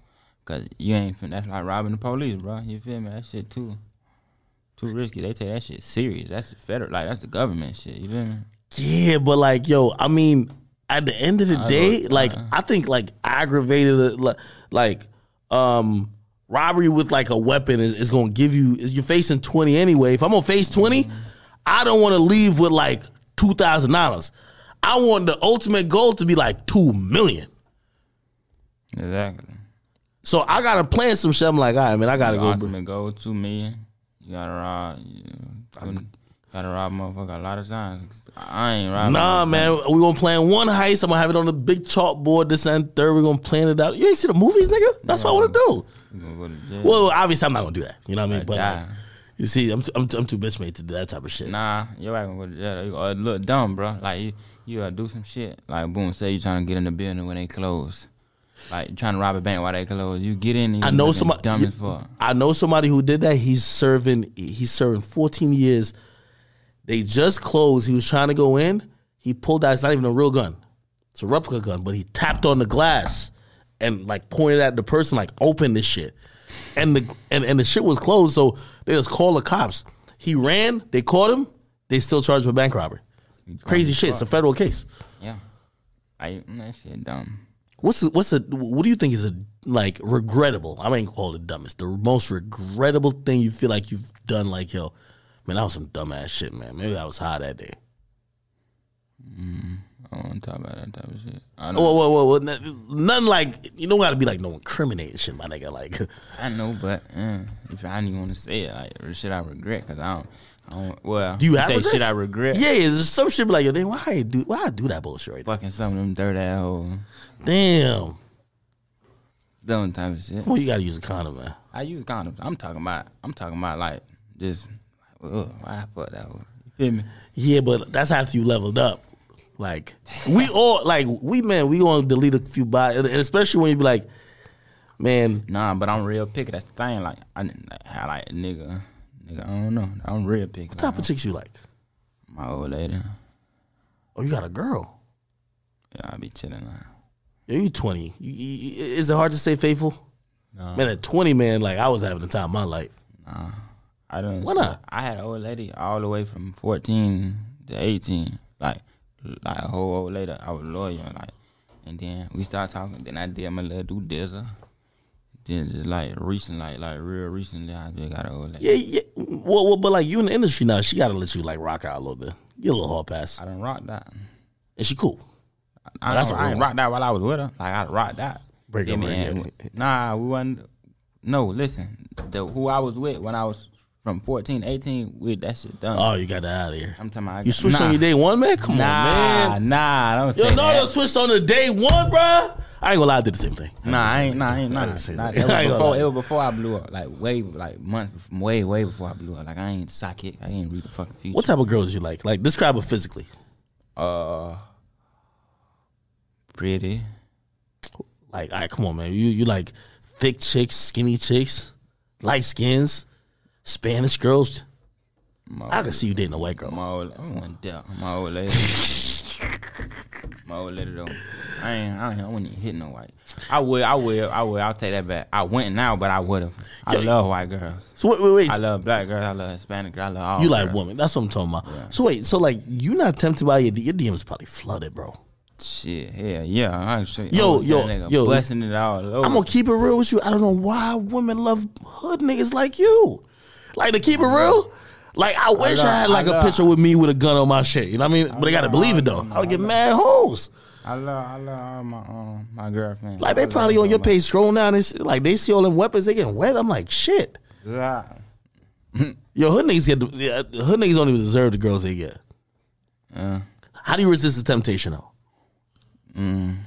Cause you ain't fin- that's like robbing the police, bro. You feel me? That shit too too risky. They take that shit serious. That's the federal like that's the government shit. You feel me? Yeah, but like, yo, I mean, at the end of the I day, like, I think like aggravated, like, um, robbery with like a weapon is, is gonna give you. Is you're facing twenty anyway. If I'm gonna face 20 I don't want to leave with like two thousand dollars. I want the ultimate goal to be like two million. Exactly. So I gotta plan some shit. I'm like, all right, man, I gotta The go. ultimate goal two million. You gotta rob. You couldn't- gotta rob motherfucker a lot of times. I ain't robbing. Nah, man, we gonna plan one heist. I'm gonna have it on the big chalkboard this and third. We're gonna plan it out. You ain't see the movies, nigga? That's what I wanna do. You gonna go to jail. Well, obviously, I'm not gonna do that. You know what I mean? But die. like, you see, I'm, t- I'm, t- I'm too bitch made to do that type of shit. Nah, your ass gonna go to jail. You gonna look dumb, bro. Like you, you gotta do some shit. Like boom, say you trying to get in the building when they close. Like trying to rob a bank while they close. You get in. And I know somebody. dumb as fuck. I know somebody who did that. He's serving. He's serving 14 years. They just closed. He was trying to go in. He pulled out. It's not even a real gun. It's a replica gun. But he tapped on the glass and like pointed at the person, like open this shit. And the and, and the shit was closed. So they just called the cops. He ran. They caught him. They still charged him with bank robbery. Crazy shit. It's a federal case. Yeah. I that shit dumb. What's the, what's the what do you think is a like regrettable? I ain't call it dumbest. The most regrettable thing you feel like you've done. Like yo, man, that was some dumbass shit, man. Maybe I was high that day. I don't want to talk about that type of shit. I don't Whoa, whoa, whoa, whoa. n- Nothing like you don't got to be like no incriminating shit, my nigga. Like I know, but uh, if I didn't want to say it, like or shit I regret, cause I don't. I don't well, do you have say regrets? shit I regret? Yeah, yeah. There's some shit be like yo, damn, why I do why I do that bullshit right Fucking some of them dirt ass hoes. there? Damn. Dumb type of shit. Well, you gotta use a condom, man. I use condoms. I'm talking about. I'm talking about like just. Ugh, I fuck that one? You feel me? Yeah, but that's after you leveled up. Like we all like we man, we gonna delete a few bodies, and especially when you be like, man, Nah, but I'm real picky. That's the thing. Like I, like, I like nigga, nigga. I don't know. I'm real picky. what type of chicks you like? my old lady. Oh, you got a girl. Yeah, I be chilling. Like. Yeah, you twenty. You, you, is it hard to stay faithful? Man, at twenty, man, like I was having the time of my life. I don't. Why not? I had an old lady all the way from 14 to 18. Like, like a whole old lady. I was loyal. Like, and then we started talking. Then I did my little do dizzle. Then just like recent, like like real recently, I just got an old lady. Yeah, yeah. Well, well, but like you in the industry now, she gotta let you like rock out a little bit. Get a little hard pass, I done rocked that. and she cool. I, that's don't- a I ain't one. rocked that while I was with her. Like I rocked that. Break up, man. Nah, we wasn't. No, listen. The who I was with when I was from 14, 18, with that shit done. Oh, you got that out of here. I'm talking about. You switched nah. on your day one, man. Come Nah, on, man. nah, don't say Yo, that. Nardo switched on the day one, bruh. I ain't gonna lie, I did the same thing. Nah, I ain't, nah, I ain't, I nah. didn't nah that. that was I ain't before, it was before I blew up. Like way, like months, way, way before I blew up. Like I ain't psychic. I ain't read the fucking future. What type of girls you like? Like describe her physically. Uh, pretty. Like, all right, come on, man. You you like thick chicks, skinny chicks, light skins, Spanish girls. I can see you dating a white girl. My old, I that. My old lady. my old lady though. I ain't, I ain't, I wouldn't even hit no white. I would, I would, I would. I'll take that back. I wouldn't now, but I would have. I love white girls. So wait, wait, wait. I love black girls. I love Hispanic girls. I love all. you like girls. women? That's what I'm talking about. So wait, so like you not tempted by your your DMs probably flooded, bro. Shit, yeah, yeah. I should, Yo, yo, nigga yo. busting it all over. I'm gonna keep it real with you. I don't know why women love hood niggas like you. Like to keep it real. Like I wish I, love- had like I a picture with me with a gun on my shit. You know what I mean? But they gotta believe it though. I would get mad hoes. I love, I love my um my girlfriend. Like they probably on your page scrolling down and shit, like they see all them weapons, they getting wet. I'm like, shit. Yeah. Yo, hood niggas get the yeah, hood niggas don't even deserve the girls they get. Uh, How do you resist the temptation though? Mm.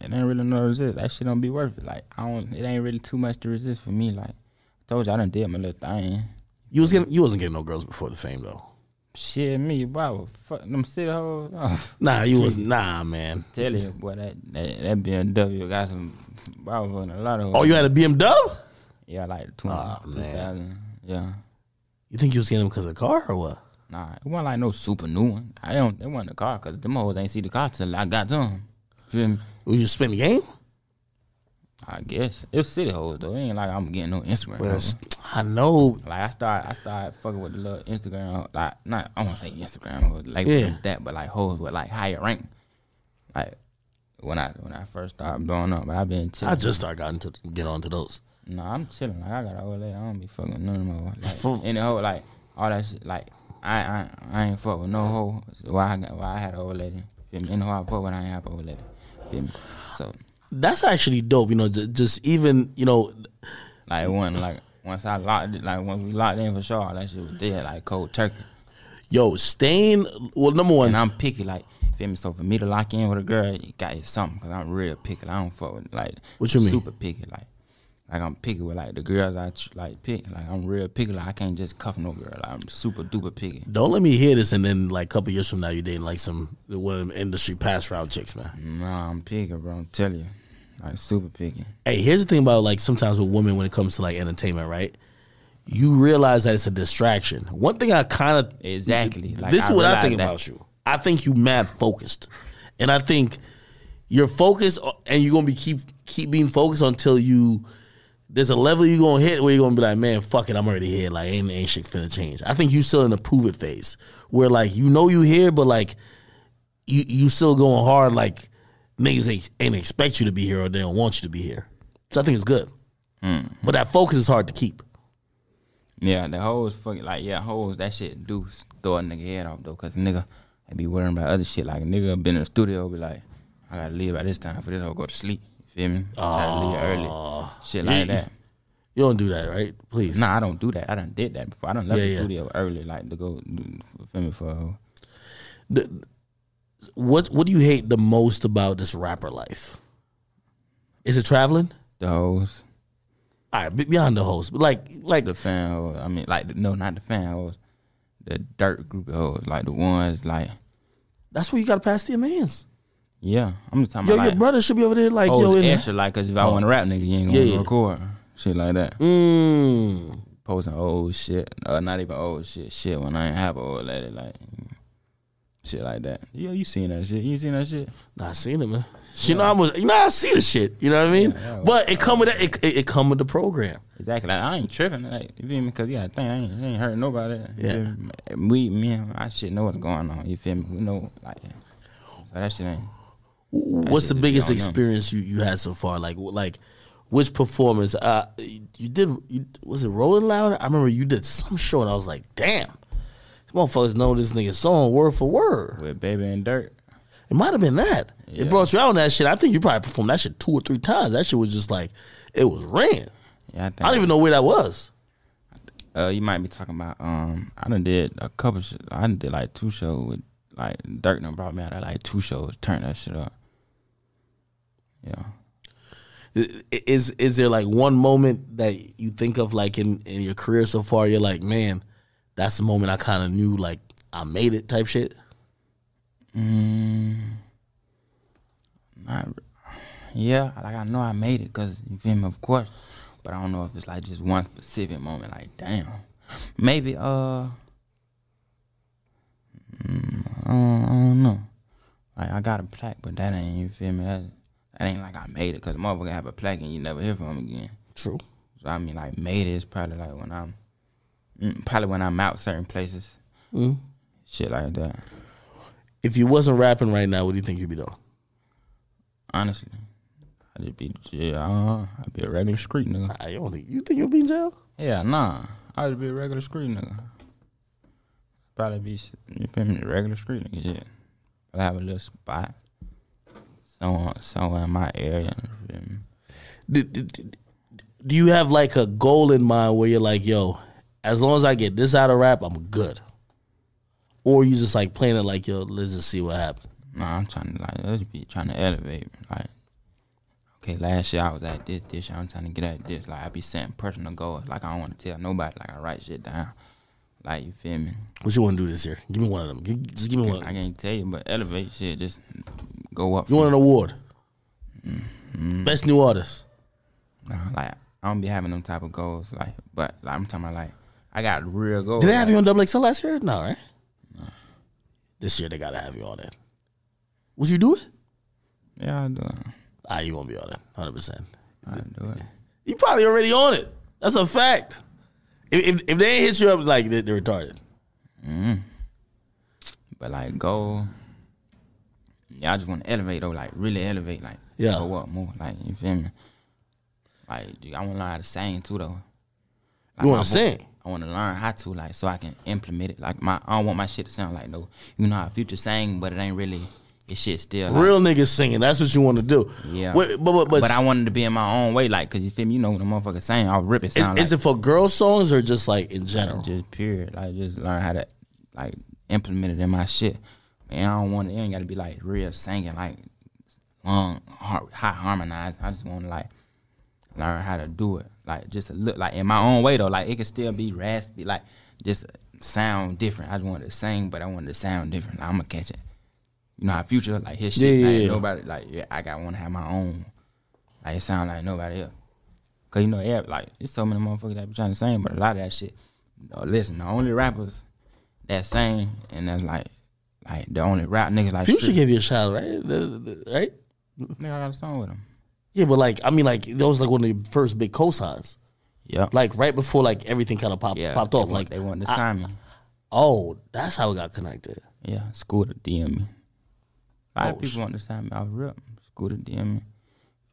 it ain't really no resist. That shit don't be worth it. Like I don't. It ain't really too much to resist for me. Like I told you, I done did my little thing. You was getting you wasn't getting no girls before the fame though. Shit, me, wow, fuck them city hoes. Oh, oh, Nah, you was nah, man. tell you, boy, that that, that BMW got some. Wow, a lot of. Oh, you had a BMW? Yeah, like 20, Aw, man. 2000. Yeah. You think you was getting them because of the car or what? Nah, it wasn't like no super new one. I don't. It wasn't a car because them hoes ain't see the car till I got to them. Feel me? Was you spin the game? I guess it was city hoes though. It ain't like I'm getting no Instagram. Well. I know. Like I started, I started fucking with the little Instagram, like not I won't say Instagram, hoes, like Yeah. that, but like hoes with like higher rank. Like when I when I first started blowing up, but I've been chilling. I just started getting to get onto those. Nah, I'm chilling. Like I got an old lady. I don't be fucking none of them. Like any hoe, like all that shit. Like I I, I ain't fuck with no hoe. Why I got, why I had an old lady. Feel me? Any hoe I fuck with, I ain't have an old lady. Feel me? So That's actually dope. You know, ju- just even you know, like wasn't like once I locked it, like when we locked in for sure, that shit was dead, like cold turkey. yo, staying. Well, number one, And I'm picky, like feel me. So for me to lock in with a girl, you got it something, cause I'm real picky. I don't fuck with like What you mean? super picky, like. Like I'm picky with like the girls I like pick. Like I'm real picky. Like I can't just cuff no girl. Like I'm super duper picky. don't let me hear this, and then like a couple years from now, you dating like some one of them industry pass route chicks, man. Nah, I'm picky, bro. I'm telling you, like super picky. Hey, here's the thing about like sometimes with women when it comes to like entertainment, right? You realize that it's a distraction. One thing I kind of Exactly. Like, this is what I think that. about you. I think you mad focused, and I think you're focused, and you're gonna be keep keep being focused until you there's a level you're gonna hit where you're gonna be like, man, fuck it, I'm already here. Like ain't ain't shit finna change. I think you still in the prove it phase where like you know you here, but like you you still going hard. Like niggas ain't, ain't expect you to be here or they don't want you to be here. So I think it's good. Mm. But that focus is hard to keep. Yeah, the hoes fucking like yeah, hoes that shit do throw a nigga head off though, cause nigga I be worrying about other shit. Like a nigga been in the studio be like, I gotta leave by this time for this hoe go to sleep. You feel me? Try to leave early. Shit like Yeah. that. You don't do that, right? Please. Nah, I don't do that. I done did that before. I done left Yeah, the yeah. studio early, like to go feel me for. The- what what do you hate the most about this rapper life? Is it traveling? the hoes, All right, beyond the host, but like like the fan hoes. I mean, like no, not the fan hoes, the dirt group of hoes, like the ones like that's where you gotta pass the mans. yeah. I'm just talking Yo, about your like, brother should be over there like hoes yo in extra like, cause if I want to rap, nigga, you ain't gonna Yeah, yeah. record shit like that. Mm. posting old shit, or not even old shit, shit when I ain't have old lady, like shit like that. Yeah, you seen that shit? You seen that shit? Nah, I seen it, man. You know, I was, you know, I see the shit. You know what I mean? Yeah, yeah. but it come with that. It, it, it come with the program. Exactly. Like, I ain't tripping, like you feel me? Cause yeah, I think I ain't, I ain't hurt nobody. Yeah. me? We, me, I shit know what's going on. You feel me? We know, like, so that shit ain't. What's the shit biggest experience you, you had so far? Like like which performance? Uh, you did. You, was it Rolling Loud? I remember you did some show, and I was like, damn, motherfuckers know this nigga song word for word. With baby and Durk. It might have been that. It brought you out on that shit. I think you probably performed that shit two or three times. That shit was just like it was ran. Yeah, I think. I don't even know where that was. Uh, you might be talking about. Um, I done did a couple. Sh- I done did like two shows with like Durk. Done brought me out at like two shows. Turn that shit up. Yeah. Is is there like one moment that you think of like in, in your career so far? You're like, man, that's the moment I kind of knew like I made it type shit. Not, yeah, like I know I made it because you feel me, of course. But I don't know if it's like just one specific moment. Like, damn, maybe uh, mm, I, don't, I don't know. Like I got a plaque, but that ain't you feel me. That that ain't like I made it because motherfucker have a plaque and you never hear from him again. True. So I mean, like made it is probably like when I'm mm, probably when I'm out certain places, shit like that. If you wasn't rapping right now, what do you think you'd be doing? Honestly, I just be yeah, uh, I'd be a regular street nigga. I don't think you think you'll be in jail. Yeah, nah. I would be a regular street nigga. Probably be you feel me, regular street nigga, yeah. But I have a little spot. Somewhere somewhere in my area. You feel me? Do, do, do- do you have like a goal in mind where you're like, yo, as long as I get this out of rap, I'm good? Or you just like playing it like, yo, let's just see what happens. Nah, I'm trying to like let's be trying to elevate. Like okay, last year I was at this, this year I'm trying to get at this. Like I be setting personal goals. Like I don't want to tell nobody. Like I write shit down. Like you feel me? What you want to do this year? Give me one of them. Just give me one. I can't tell you, but elevate shit. Just go up. You want an award? Mm-hmm. Best new artist. Nah, like I don't be having them type of goals. Like, but like, I'm talking about like I got real gold. Did they have you on Double XL last year? No, right? This year they gotta have you on it. Would you do it? Yeah, I do it. Ah, you won't be on it. Hundred percent. I do it. You probably already on it. That's a fact. If if, if they ain't hit you up like they, they're retarded. But like go. Yeah, I just want to elevate though. Like really elevate. Like Yeah. Go up more. Like you feel me? Like dude, I want to learn how to sing too though. Like, You wanna my vo- sing? I want to learn how to like so I can implement it. Like my I don't want my shit to sound like no. You know how Future sang, but it ain't really. It shit still like, Real niggas singing. That's what you want to do. Yeah. Wait, but but, but, but I wanted to be in my own way, like, cause you feel me, you know, the motherfucker saying, I'll rip it is, sound is like it for girl songs or just like in general? just period, like just learn how to like implement it in my shit. Man, I don't want it, it ain't gotta be like real singing, like long, har- high harmonized. I just want to like learn how to do it, like just look like in my own way though. Like it can still be raspy, like just sound different. I just wanted to sing, but I wanted to sound different. Like, I'm gonna catch it. You know how future like his shit, Yeah, like, yeah, nobody like yeah, I got want to have my own. Like it sound like nobody else. Cause you know, yeah, like it's so many motherfuckers that be trying to sing, but a lot of that shit. No, listen, the only rappers that sing and that's like, like the only rap niggas like Future gave you a shot, right? Right? Nigga, I got a song with him. Yeah, but like I mean, like that was like one of the first big cosigns. Yeah. Like right before like everything kind of popped yeah, popped off. want- Like they want to I- sign me. oh, that's how it got connected. Yeah, Scooter DM me. A lot Oh, of people sh- want to sign me off rip. Scooter DM me.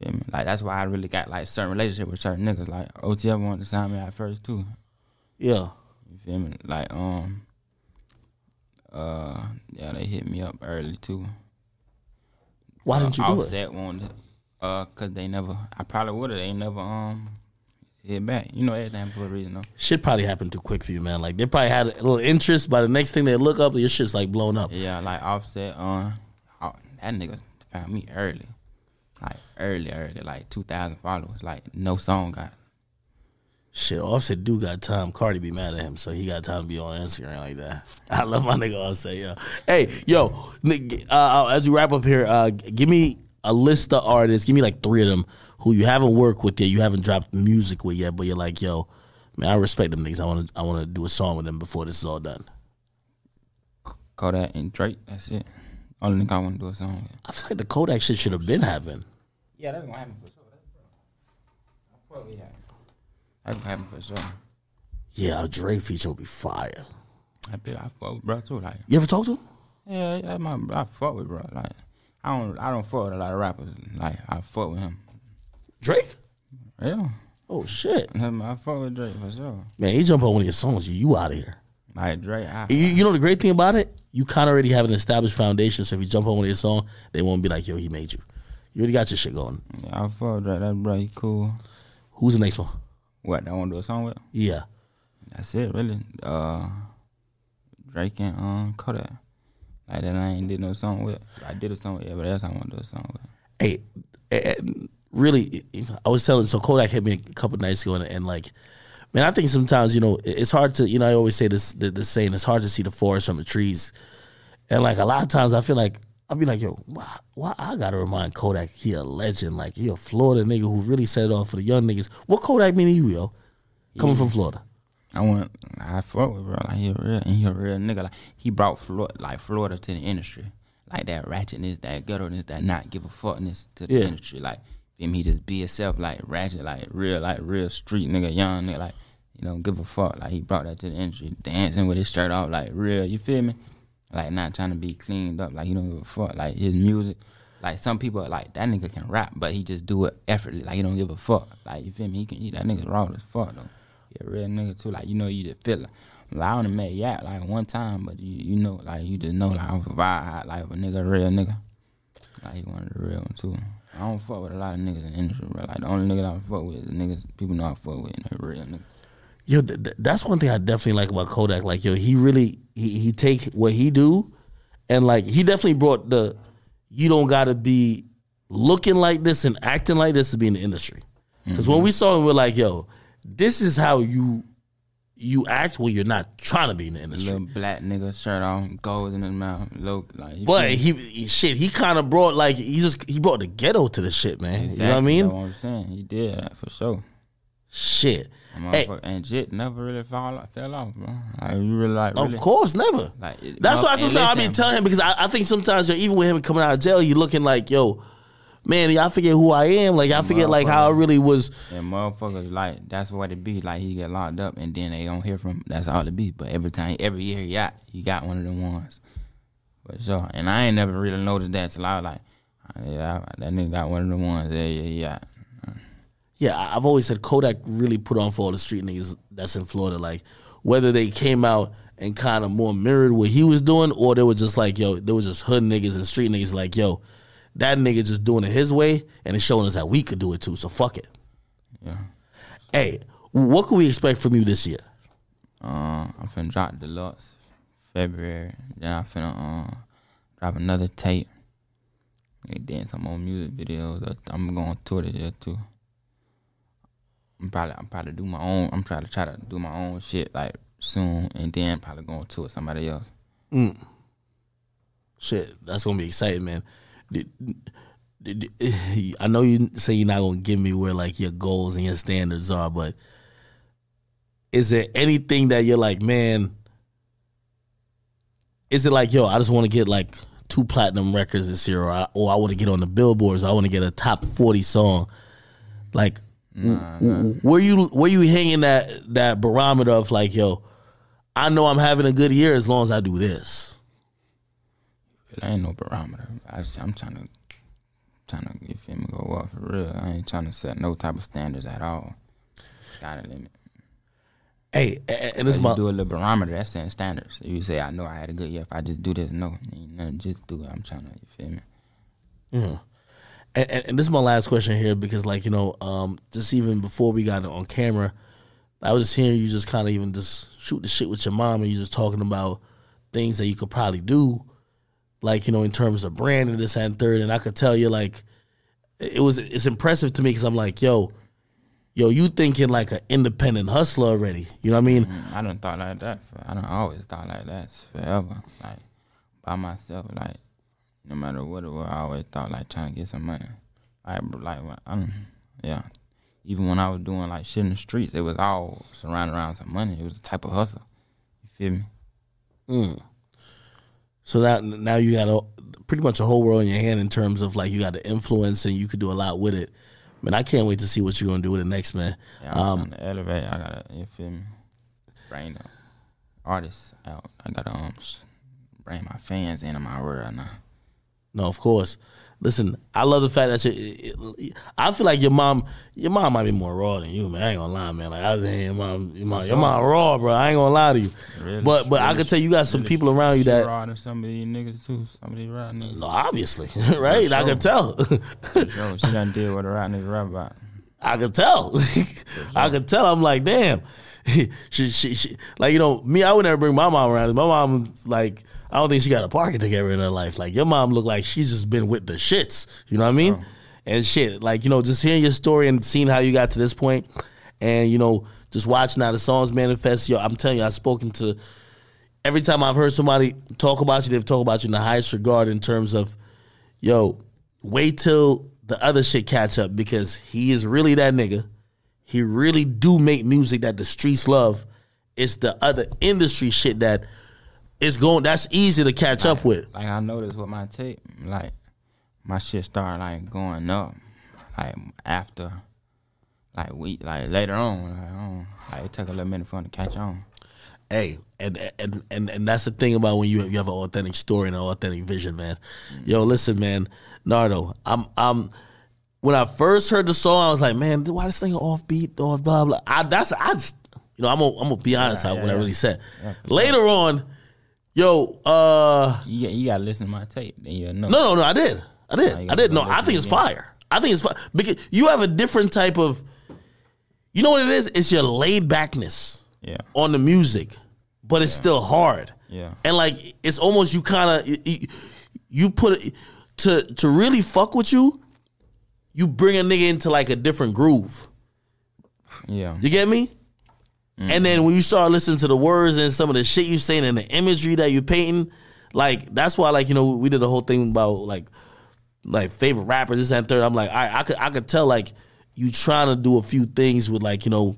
Feel me? Like that's why I really got like certain relationship with certain niggas. Like OTF wanted to sign me at first too. Yeah. You feel me? Like um uh yeah, they hit me up early too. Why didn't you do it? Offset wanted uh cause they never I probably would have they never um hit back. You know everything for a reason though. Shit probably happened too quick for you, man. Like they probably had a little interest, but the next thing they look up, your shit's like blown up. Yeah, like Offset, uh, oh, that nigga found me early, like early, early, like two thousand followers, like no song got. Shit, Offset do got time. Cardi be mad at him, so he got time to be on Instagram like that. I love my nigga Offset, yo. Hey, yo, nigga, uh, as we wrap up here, uh, give me a list of artists. Give me like three of them who you haven't worked with yet, you haven't dropped music with yet, but you're like, yo, man, I respect them niggas. I want to, I want to do a song with them before this is all done. Kodak and Drake, that's it. Only nigga I want to do a song with. I feel like the Kodak shit should have been happening. Yeah, that's gonna happen for sure. That's bro. That's gonna happen for sure. Yeah, a Dre feature would be fire. I bet I fuck with bro too. Like, You ever talk to him? yeah, yeah, my I fuck with bro. Like, I don't, I don't fuck with a lot of rappers. Like, I fuck with him. Drake? Yeah, Oh shit, I fuck with Drake for sure. man! He jump on one of your songs, you, you out of here. Like Drake, I, You, you know the great thing about it? You kind of already have an established foundation. So if you jump on one of your song, they won't be like, "Yo, he made you." You already got your shit going. yeah, I fuck with Drake. That bro, he cool. Who's the next one? What? I want to do a song with? Yeah, That's it, really. Uh, Drake and um Kodak. Like that, I ain't did no song with. I did a song with everybody else. I want to do a song with. hey, eh, eh, really, I was telling. So Kodak hit me a couple nights ago, and, and like, man, I think sometimes you know it's hard to you know I always say this the, the saying it's hard to see the forest from the trees, and like a lot of times I feel like I'll be like, yo, why, why I gotta remind Kodak he a legend, like he a Florida nigga who really set it off for the young niggas. What Kodak mean to you, yo? Coming from Florida. I want. I fuck with bro. Like he a real, and he a real nigga. Like he brought Florida, like Florida to the industry. Like that ratchetness, that ghettoness, that not give a fuckness to the Yeah. industry. Like him, he just be himself. Like ratchet, like real, like real street nigga, young nigga. Like you know, give a fuck. Like he brought that to the industry, dancing with his shirt off, like real. You feel me? Like not trying to be cleaned up. Like he don't give a fuck. Like his music. Like some people like that nigga can rap, but he just do it effortlessly. Like he don't give a fuck. Like you feel me? He can eat that nigga raw as fuck though. Yeah, real nigga too. Like you know, you just feel like. I only met Yak like one time, but you you know, like you just know, like I was a vibe, like a nigga, real nigga. Like he one of the real one too. I don't fuck with a lot of niggas in the industry, bro. Like the only nigga that I fuck with is the niggas people know I fuck with, and they real niggas. Yo, th- th- that's one thing I definitely like about Kodak. Like, yo, he really he he take what he do, and like he definitely brought the you don't got to be looking like this and acting like this to be in the industry. Because when mm-hmm. we saw him, we're like, yo, this is how you you act when you're not trying to be in the industry. Little black nigga shirt on, gold in his mouth, low like. But he, he shit, he kind of brought like he just he brought the ghetto to the shit, man. You know what I Exactly, mean? That's what I'm saying. He did that for sure. Shit. And Hey. And shit never really fall fell off, bro. Like you really like Of course, never. Like, That's why and sometimes I be telling him because I, I think sometimes even with him coming out of jail, you looking like yo, man, y'all forget who I am. Like y'all forget like how I really was. And motherfuckers like that's what it be. Like he get locked up and then they don't hear from. him. That's all it be. But every time, every year he got he got one of the ones. For sure. And I ain't never really noticed that till I was like, yeah, that nigga got one of the ones. Yeah, yeah, yeah. Yeah, I've always said Kodak really put on for all the street niggas that's in Florida. Like whether they came out and kind of more mirrored what he was doing, or they were just like yo, they were just hood niggas and street niggas. Like yo, that nigga just doing it his way, and it's showing us that we could do it too. So fuck it. Yeah. Hey, what can we expect from you this year? Uh, I'm finna drop Deluxe February. Then I'm finna uh, drop another tape. And then some more music videos. I'm going to tour this year too. I'm probably I'm probably do my own. I'm trying to try to do my own shit like soon, and then probably going to tour somebody else. Mm. Shit, that's gonna be exciting, man. Did- did- I know you say you're not gonna give me where like your goals and your standards are, but is there anything that you're like, man? Is it like, yo, I just want to get like two platinum records this year, or I, or I want to get on the billboards, I want to get a top forty song. Like, w- w- where you where you hanging that that barometer of like, yo, I know I'm having a good year as long as I do this. It ain't no barometer. I I'm trying to, trying to you feel me go up for real. I ain't trying to set no type of standards at all. Got a limit. Hey, and this my do a little barometer, that's setting standards. If you say I know I had a good year, if I just do this, no, ain't nothing. Just do it. I'm trying to, you feel me? and, and, and this is my last question here because like you know um just even before we got it on camera i was just hearing you just kind of even just shoot the shit with your mom and you just talking about things that you could probably do like you know in terms of branding this and third and i could tell you like it was it's impressive to me because i'm like yo yo you thinking like an independent hustler already you know what i mean mm, i don't thought like that. For, I done always thought like that forever. Like by myself. Like no matter what it was, I always thought like trying to get some money. Like br- like I don't, yeah. Even when I was doing like shit in the streets, it was all surrounded around some money. It was a type of hustle. You feel me? Mm. So now, now you got a, pretty much a whole world in your hand in terms of like you got the influence and you could do a lot with it. Man, I can't wait to see what you're gonna do with it next, man. Yeah, I'm Um, to elevate. I gotta, you feel me? The artists out. I gotta um, bring my fans into my world now. no, of course. Listen, I love the fact that you. I feel like your mom, your mom might be more raw than you, man. I ain't gonna lie, man. Like I was saying, your mom, your mom, your mom raw, bro. I ain't gonna lie to you. Really, but but I really, can tell you got some really, people around you that. raw than some of these niggas too. Some of these rap niggas. No, obviously, right? I sure. can tell. Yo, she done did what a rap nigga rap about. I could tell. I could tell. I'm like, damn. she, she, she, like you know, me. I would never bring my mom around. My mom, like, I don't think she got a parking together in her life. Like your mom looked like she's just been with the shits. You know what I mean? Oh. And shit, like you know, just hearing your story and seeing how you got to this point, and you know, just watching how the songs manifest. Yo, I'm telling you, I've spoken to. Every time I've heard somebody talk about you, they've talked about you in the highest regard in terms of, yo, wait till the other shit catch up because he is really that nigga. He really do make music that the streets love. It's the other industry shit that is going. That's easy to catch up with. Like I noticed with my tape, like my shit started like going up, like after, like we, like later on, like, um, like it took a little minute for him to catch on. Hey, and and and and that's the thing about when you you have an authentic story and an authentic vision, man. Yo, listen, man, Nardo, I'm I'm. When I first heard the song, I was like, man, why this thing offbeat or blah blah. I, that's I just, you know, I'm gonna, I'm gonna be honest Yeah, yeah, what I really said. Later on, yo, uh, You you got to listen to my tape, then you know. No, no, no. I did. I did. you I did. No, I think it's fire. I think it's fire because you have a different type of. You know what it is? It's your laid backness Yeah, on the music, but it's still hard. Yeah. And like it's almost you kind of you, you put it to to really fuck with you. You bring a nigga into like a different groove. yeah, You get me? And then when you start listening to the words and some of the shit you're saying and the imagery that you're painting, like that's why like you know we did a whole thing about like like favorite rappers this and third. I'm like I I could I could tell like you trying to do a few things with like you know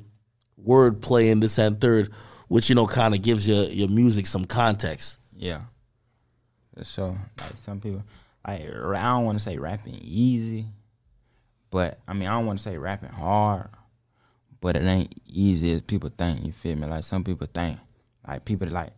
wordplay and this and third, which you know kind of gives your your music some context. yeah. So like some people, like I don't want to say rapping easy, but I mean I don't want to say rapping hard, but it ain't easy as people think. You feel me? Like some people think, like people like,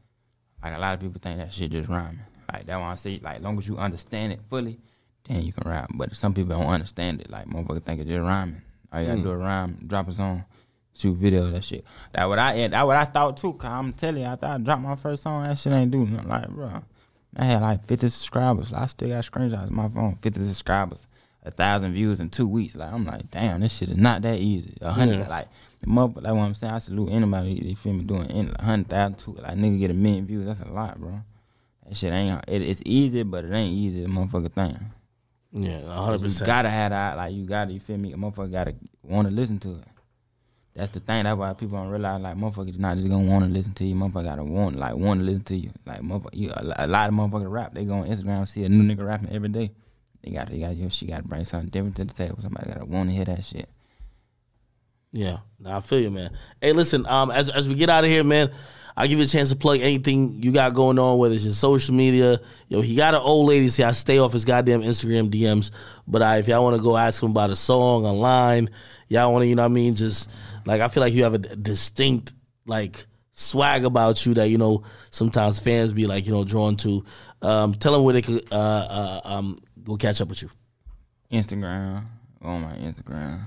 like a lot of people think that shit just rhyming. Like that one I say, like long as you understand it fully, then you can rap. But some people don't understand it. Like motherfuckers think it's just rhyming. All you gotta do hmm. a rhyme, drop a song, shoot video, that shit. That what I that what I thought too. Cause I'm telling you, I thought I dropped my first song, that shit ain't do nothing. Like, bro, I had like 50 subscribers. I still got screenshots on my phone. 50 subscribers, a thousand views in two weeks. Like, I'm like, damn, this shit is not that easy. A hundred, like, the mother, like what I'm saying, I salute anybody, you feel me, doing in a hundred thousand, two, like, nigga get a million views. That's a lot, bro. That shit ain't, it, it's easy, but it ain't easy, motherfucker thing. Yeah, hundred You percent. gotta have that, like, you gotta, you feel me, a motherfucker gotta wanna listen to it. That's the thing. That's why people don't realize like motherfuckers not just gonna want to listen to you. Motherfucker gotta want like want to listen to you. Like motherfucker, you, a a lot of motherfuckers rap. They go on Instagram see a new nigga rapping every day. They got they got yo. She got to bring something different to the table. Somebody gotta want to hear that shit. Yeah, I feel you, man. Hey, listen, um, as as we get out of here, man, I'll give you a chance to plug anything you got going on, whether it's your social media. Yo, he got an old lady, see I stay off his goddamn Instagram DMs. But I, if y'all want to go ask him about a song online, y'all want to, you know what I mean? Just like I feel like you have a distinct like swag about you that you know sometimes fans be like you know drawn to. Um, tell them where they could uh, uh, um, go catch up with you. Instagram on my Instagram.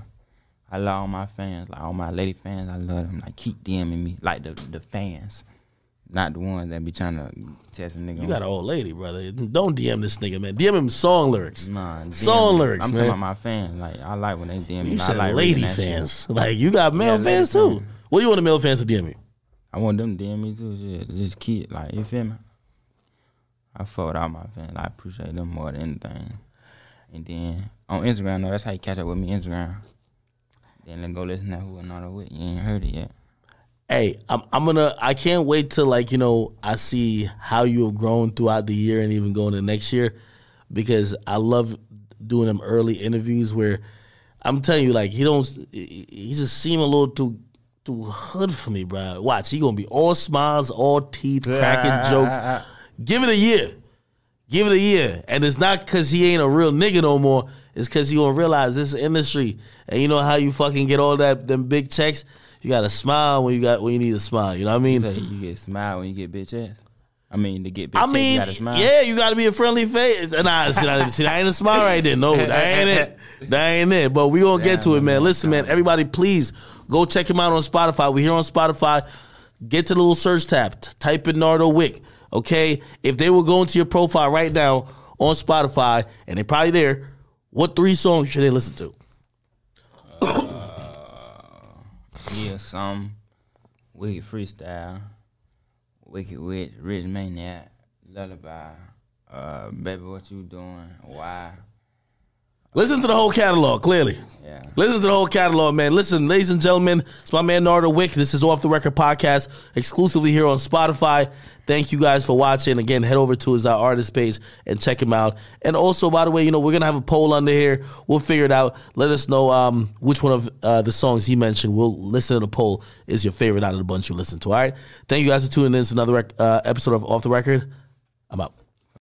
I love all my fans, like all my lady fans. I love them. Like keep DMing me, like the the fans, not the ones that be trying to test a nigga. You got an old lady, brother. Don't DM this nigga, man. DM him song lyrics. Nah, DM song me. lyrics, I'm man. talking about my fans. Like I like when they DM me. you I said like lady that shit. fans. Like you got male Yeah, fans too. fans. What do you want the male fans to DM you? I want them to DM me too. Shit, just keep like you feel me. I fuck out my fans. I appreciate them more than anything. And then on Instagram, though, that's how you catch up with me. Instagram. Then then go listen to Who's Nardo Wick. You ain't heard it yet. Hey, I'm I'm gonna I can't wait till like, you know, I see how you have grown throughout the year and even going to next year because I love doing them early interviews where I'm telling you, like he don't he he just seem a little too too hood for me, bro. Watch, he gonna be all smiles, all teeth, cracking jokes. Give it a year. Give it a year. And it's not because he ain't a real nigga no more. It's because you gonna realize this industry. And you know how you fucking get all that them big checks? You gotta smile when you got when you need to smile. You know what I mean? So you get smile when you get bitch ass. I mean, to get bitch I ass, mean, you gotta smile. yeah, you gotta be a friendly face. Nah, see, that, see, that ain't a smile right there. No, that ain't it. That ain't it. But we gonna get to it, man. Listen, man, everybody, please go check him out on Spotify. We're here on Spotify. Get to the little search tab. Type in Nardo Wick. Okay, if they were going to your profile right now on Spotify, and they're probably there, what three songs should they listen to? Yeah, some wicked freestyle, wicked witch, rich maniac, lullaby, uh, baby, what you doing? Why? Listen to the whole catalog, clearly. Yeah. Listen to the whole catalog, man. Listen, ladies and gentlemen, it's my man Nardo Wick. This is Off the Record Podcast, exclusively here on Spotify. Thank you guys for watching. Again, head over to his uh, artist page and check him out. And also, by the way, you know, we're going to have a poll under here. We'll figure it out. Let us know um, which one of uh, the songs he mentioned. We'll listen to the poll is your favorite out of the bunch you listen to. All right. Thank you guys for tuning in. It's another rec- uh, episode of Off the Record. I'm out.